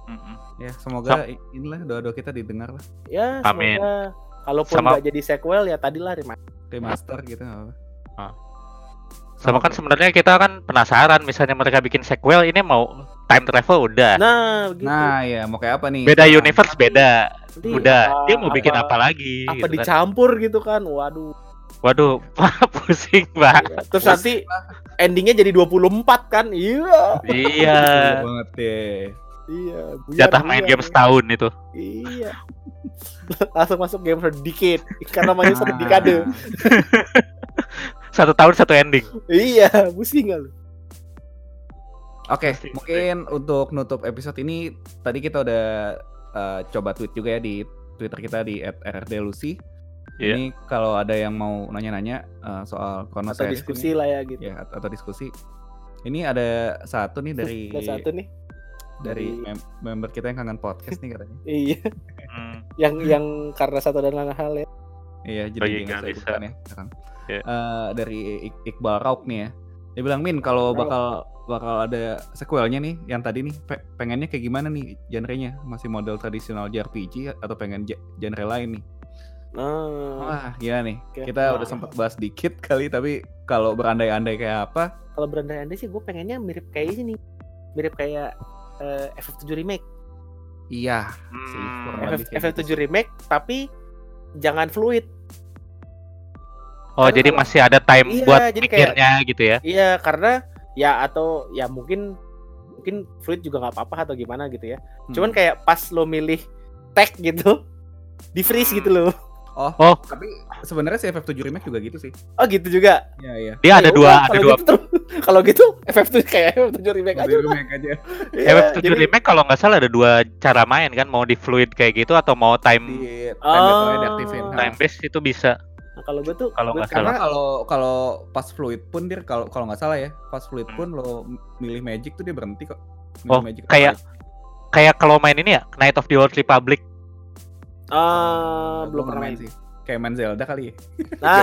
Mm-mm. Ya semoga i- inilah doa-doa kita didengar lah. ya Amin. semoga kalaupun Sama- nggak jadi sequel ya tadilah reminder Remaster gitu nggak apa-apa. Sama kan sebenarnya kita kan penasaran misalnya mereka bikin sequel ini mau time travel udah. nah begitu Nah ya mau kayak apa nih? beda Nah, universe beda. Nanti Udah, apa- dia mau bikin apa lagi apa gitu kan. dicampur gitu kan waduh Waduh, pusing, Mbak. terus nanti endingnya jadi 24 kan iya iya. Banget deh. iya buyar, Jatah main buyar. game setahun itu. iya langsung masuk game sedikit karena namanya satu dekade Ah. Satu tahun satu ending. iya pusing kan Oke, Pasti. mungkin untuk nutup episode ini tadi kita udah eh, coba tweet juga ya di Twitter kita di @rrdlucy. Iya. Ini kalau ada yang mau nanya-nanya eh, soal Chrono atau diskusi ini, lah ya gitu ya atau diskusi. Ini ada satu nih dari ada satu nih dari mem- member kita yang kangen podcast nih katanya. iya Hmm. yang yang karena satu dan lain hal ya Iya, jadi Oh, dia iya, nggak bisa ya sekarang. Iya. Eh, dari Ik- Iqbal Rauk nih ya. Dia bilang Min kalau Rauk. bakal bakal ada sequelnya nih yang tadi nih pe- pengennya kayak gimana nih genrenya? Masih model tradisional JRPG atau pengen j- genre lain nih? nah Wah, gila nih. Oke. Kita Wah. udah sempat bahas dikit kali tapi kalau berandai-andai kayak apa? kalau berandai-andai sih gue pengennya mirip kayak ini mirip kayak eh, FF7 remake Iya. Hmm. FF, lebih kayak FF7 gitu remake tapi jangan fluid Oh, Karena jadi kalau- masih ada time Iya, buat jadi kayak- gitu ya. iya karena ya atau ya mungkin mungkin fluid juga nggak apa-apa atau gimana gitu ya Hmm. cuman kayak pas lo milih tag gitu di freeze Hmm. gitu loh Oh, Oh. tapi sebenarnya si FF7 remake juga gitu sih. oh gitu juga Iya, iya. Dia ada Ya dua, ada kalau dua. gitu kalau gitu FF7 kayak FF7 remake aja remake aja. Iya, FF7 jadi- remake kalau nggak salah ada dua cara main kan, mau di fluid kayak gitu atau mau time Di time Oh. diaktifin. Time base itu bisa. Nah, kalau gue tuh Kalau gue- nggak Karena kalau kalau pas fluid pun dia kalau kalau nggak salah ya, pas fluid Hmm. pun lo milih magic tuh dia berhenti kok. Milih Oh, magic kayak- Kayak kalau main ini ya, Knight of the Old Republic. ah belum Gua nggak pernah main sih. Kayak main Zelda kali ya. nah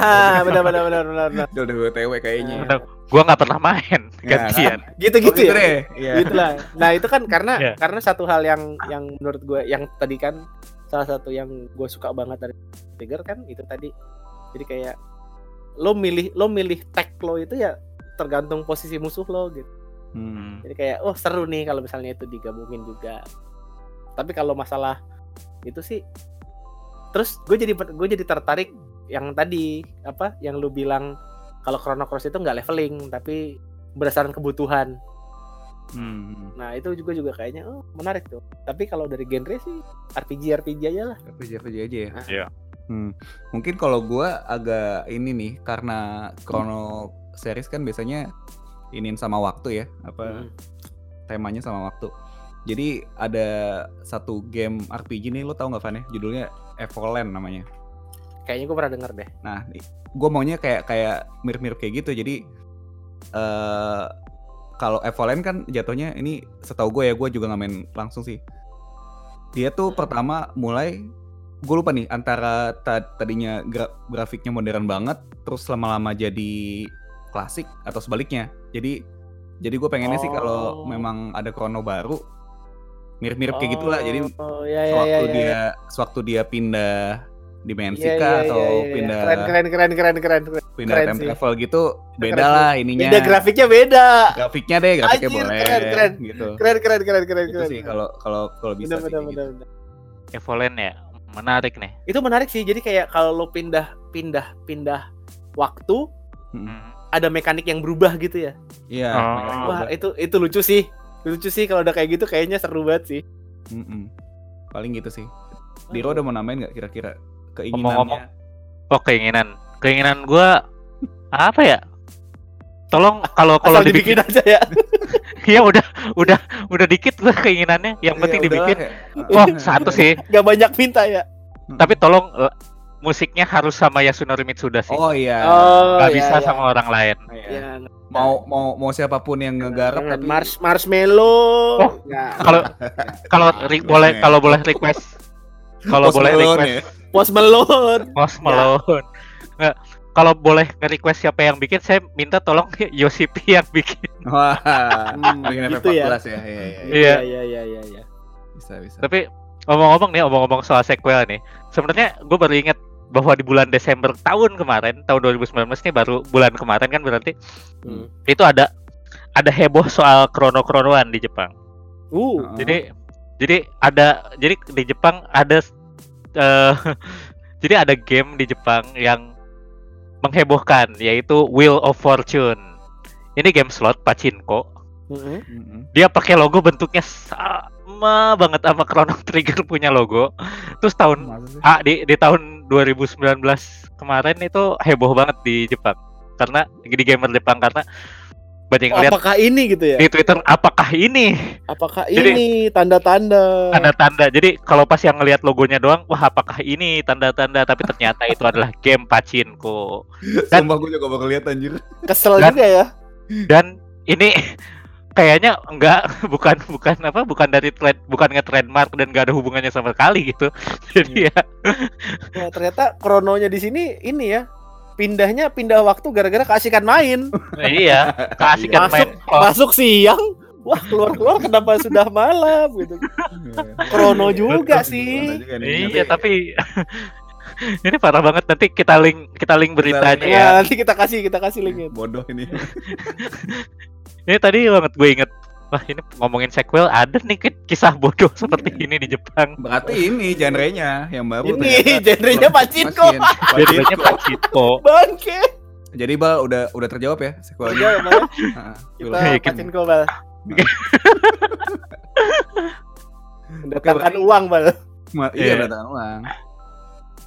benar benar benar benar benar. Zelda WTW kayaknya. Bener. Gua nggak pernah main, Ya, gantian. gitu Oh, gitu ya deh. Iya. gitu lah nah itu kan karena Iya. karena satu hal yang yang menurut gue yang tadi kan salah satu yang gue suka banget dari Trigger kan itu tadi jadi kayak lo milih lo milih tag lo itu ya tergantung posisi musuh lo gitu Hmm. jadi kayak oh seru nih kalau misalnya itu digabungin juga tapi kalau masalah itu sih terus gue jadi gue jadi tertarik yang tadi apa yang lu bilang kalau Chrono Cross itu nggak leveling tapi berdasarkan kebutuhan Hmm. Nah itu juga juga kayaknya oh menarik tuh. Tapi kalau dari genre sih RPG RPG aja lah. RPG RPG aja ya. Ah. Iya. Hmm. Mungkin kalau gua agak ini nih karena Chrono series kan biasanya iniin sama waktu ya, apa Hmm. temanya sama waktu. Jadi ada satu game RPG nih lo tau nggak Van ya? Judulnya Evoland namanya. Kayaknya gue pernah denger deh. Nah, gue maunya kayak kayak mirip-mirip kayak gitu. Jadi eh kalau Evoland kan jatuhnya ini setahu gue ya, gue juga nggak main langsung sih. Dia tuh Hmm. pertama mulai gue lupa nih antara ta- tadinya gra- grafiknya modern banget, terus lama-lama jadi klasik atau sebaliknya. Jadi jadi gue pengennya sih kalau Oh. memang ada Chrono baru mirip-mirip kayak gitulah. Jadi Oh ya ya sewaktu ya. ya. dia sewaktu dia pindah dimensi Iya, kah iya, atau iya, iya. pindah keren keren keren keren keren. keren. pindah keren time sih. travel gitu beda Keren lah ininya Beda grafiknya beda. grafiknya deh grafiknya Anjir, boleh keren, keren. gitu Keren keren keren keren itu keren. sih kalau kalau kalau bisa benar sih benar. gitu. benar. Evolen ya, menarik nih. Itu menarik sih. Jadi kayak kalau lo pindah pindah pindah waktu Mm-mm. Hmm. ada mekanik yang berubah gitu ya. iya Oh. Wah itu itu lucu sih. Lucu sih kalau udah kayak gitu kayaknya seru banget sih. Mm-mm. paling gitu sih Diro udah mau namain nggak kira-kira keinginannya Oh keinginan, keinginan gua apa ya? Tolong kalau kalau dibikin dibikin aja ya. ya udah udah udah dikit lah keinginannya yang penting Ya udahlah, dibikin ya. wah satu sih Gak banyak minta ya. tapi tolong eh, musiknya harus sama Yasunori Mitsuda sih Oh iya. Oh, nggak iya, bisa iya. sama orang lain Iya. Ya, Mau mau mau siapa pun yang ngegarap Jangan tapi Mars marshmallow. Oh, Nggak. kalau kalau boleh kalau boleh request kalau boleh request ya. Post Malone. Post Malone nggak kalau boleh nge-request siapa yang bikin saya minta tolong Yosipi yang bikin Wah. Hmm, Bikin gitu ya. FF14 ya. Iya iya. iya. Iya. Iya iya iya iya. Bisa bisa. tapi ngomong-ngomong nih ngomong-ngomong soal sequel nih sebenarnya gue baru inget bahwa di bulan Desember tahun kemarin tahun 2019 nih baru bulan kemarin kan berarti Hmm. itu ada ada heboh soal krono-kronoan di Jepang Uh, Heeh. Jadi jadi ada jadi di Jepang ada eh jadi ada game di Jepang yang menghebohkan yaitu Wheel of Fortune. Ini game slot pachinko. mm-mm. Mm-mm. Dia pakai logo bentuknya sama banget sama Chrono Trigger punya logo. Terus tahun ah, di di tahun 2019 kemarin itu heboh banget di Jepang karena di gamer Jepang karena banyak yang lihat apakah ini gitu ya? di Twitter apakah ini Apakah Jadi- ini tanda-tanda? tanda-tanda. Jadi kalau pas yang ngelihat logonya doang, wah apakah ini tanda-tanda? Tapi ternyata itu adalah game pachinko. Dan- Sumpah gue juga baru lihat anjir. Kesel Dan- juga ya. Dan ini kayaknya enggak bukan bukan apa bukan dari trade bukan nge-trademark dan gak ada hubungannya sama sekali gitu. Jadi ya Nah, ternyata krononya di sini ini ya. Pindahnya pindah waktu gara-gara keasikan main. iya, keasikan Masuk main. Oh, masuk siang. Wah, keluar-keluar kenapa sudah malam gitu. Krono juga sih. iya, tapi ini parah banget nanti kita link kita link beritanya link. ya. Ya, nanti kita kasih kita kasih linknya. bodoh ini. Ini tadi banget gue inget Wah ini ngomongin sequel ada nih ki- kisah bodoh seperti Iya. ini di Jepang. Berarti ini genrenya yang baru Ini genrenya pachinko. Jadinya Pachinko. Pachinko. Bangke. Jadi Bal udah udah terjawab ya sequelnya. Udah, Bang. Heeh. kita Yakin. pachinko, Bal. Mendatangkan uang, Bal. Iya. Iya datang ulang.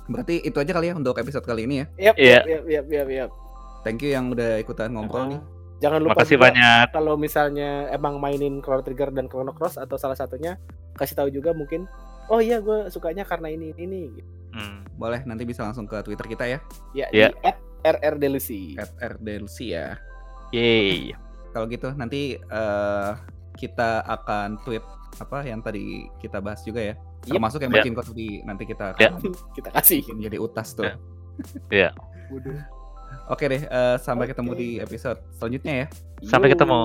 Berarti itu aja kali ya untuk episode kali ini ya. Yap, Iya. yap, yap, yap, yap, yap. Oh, Thank you yang udah ikutan ngobrol nih. Jangan lupa Makasih juga banyak. kalau misalnya emang mainin Chrono Trigger dan Chrono Cross atau salah satunya kasih tahu juga mungkin oh iya gue sukanya karena ini ini, ini Hmm. Boleh nanti bisa langsung ke Twitter kita ya. ya Iya. di @rrdelusi At RDLC ya. Yeay. Kalau gitu nanti eh, kita akan tweet apa yang tadi kita bahas juga ya. Yep. Termasuk yang Ya. bikin kok tadi nanti kita akan kita kasih jadi utas tuh. Ya. Iya. Bodoh. Oke deh, eh, sampai Oke. ketemu di episode selanjutnya ya. Sampai ketemu.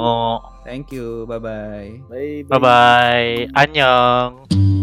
Thank you, bye bye. bye Bye bye. Annyeong.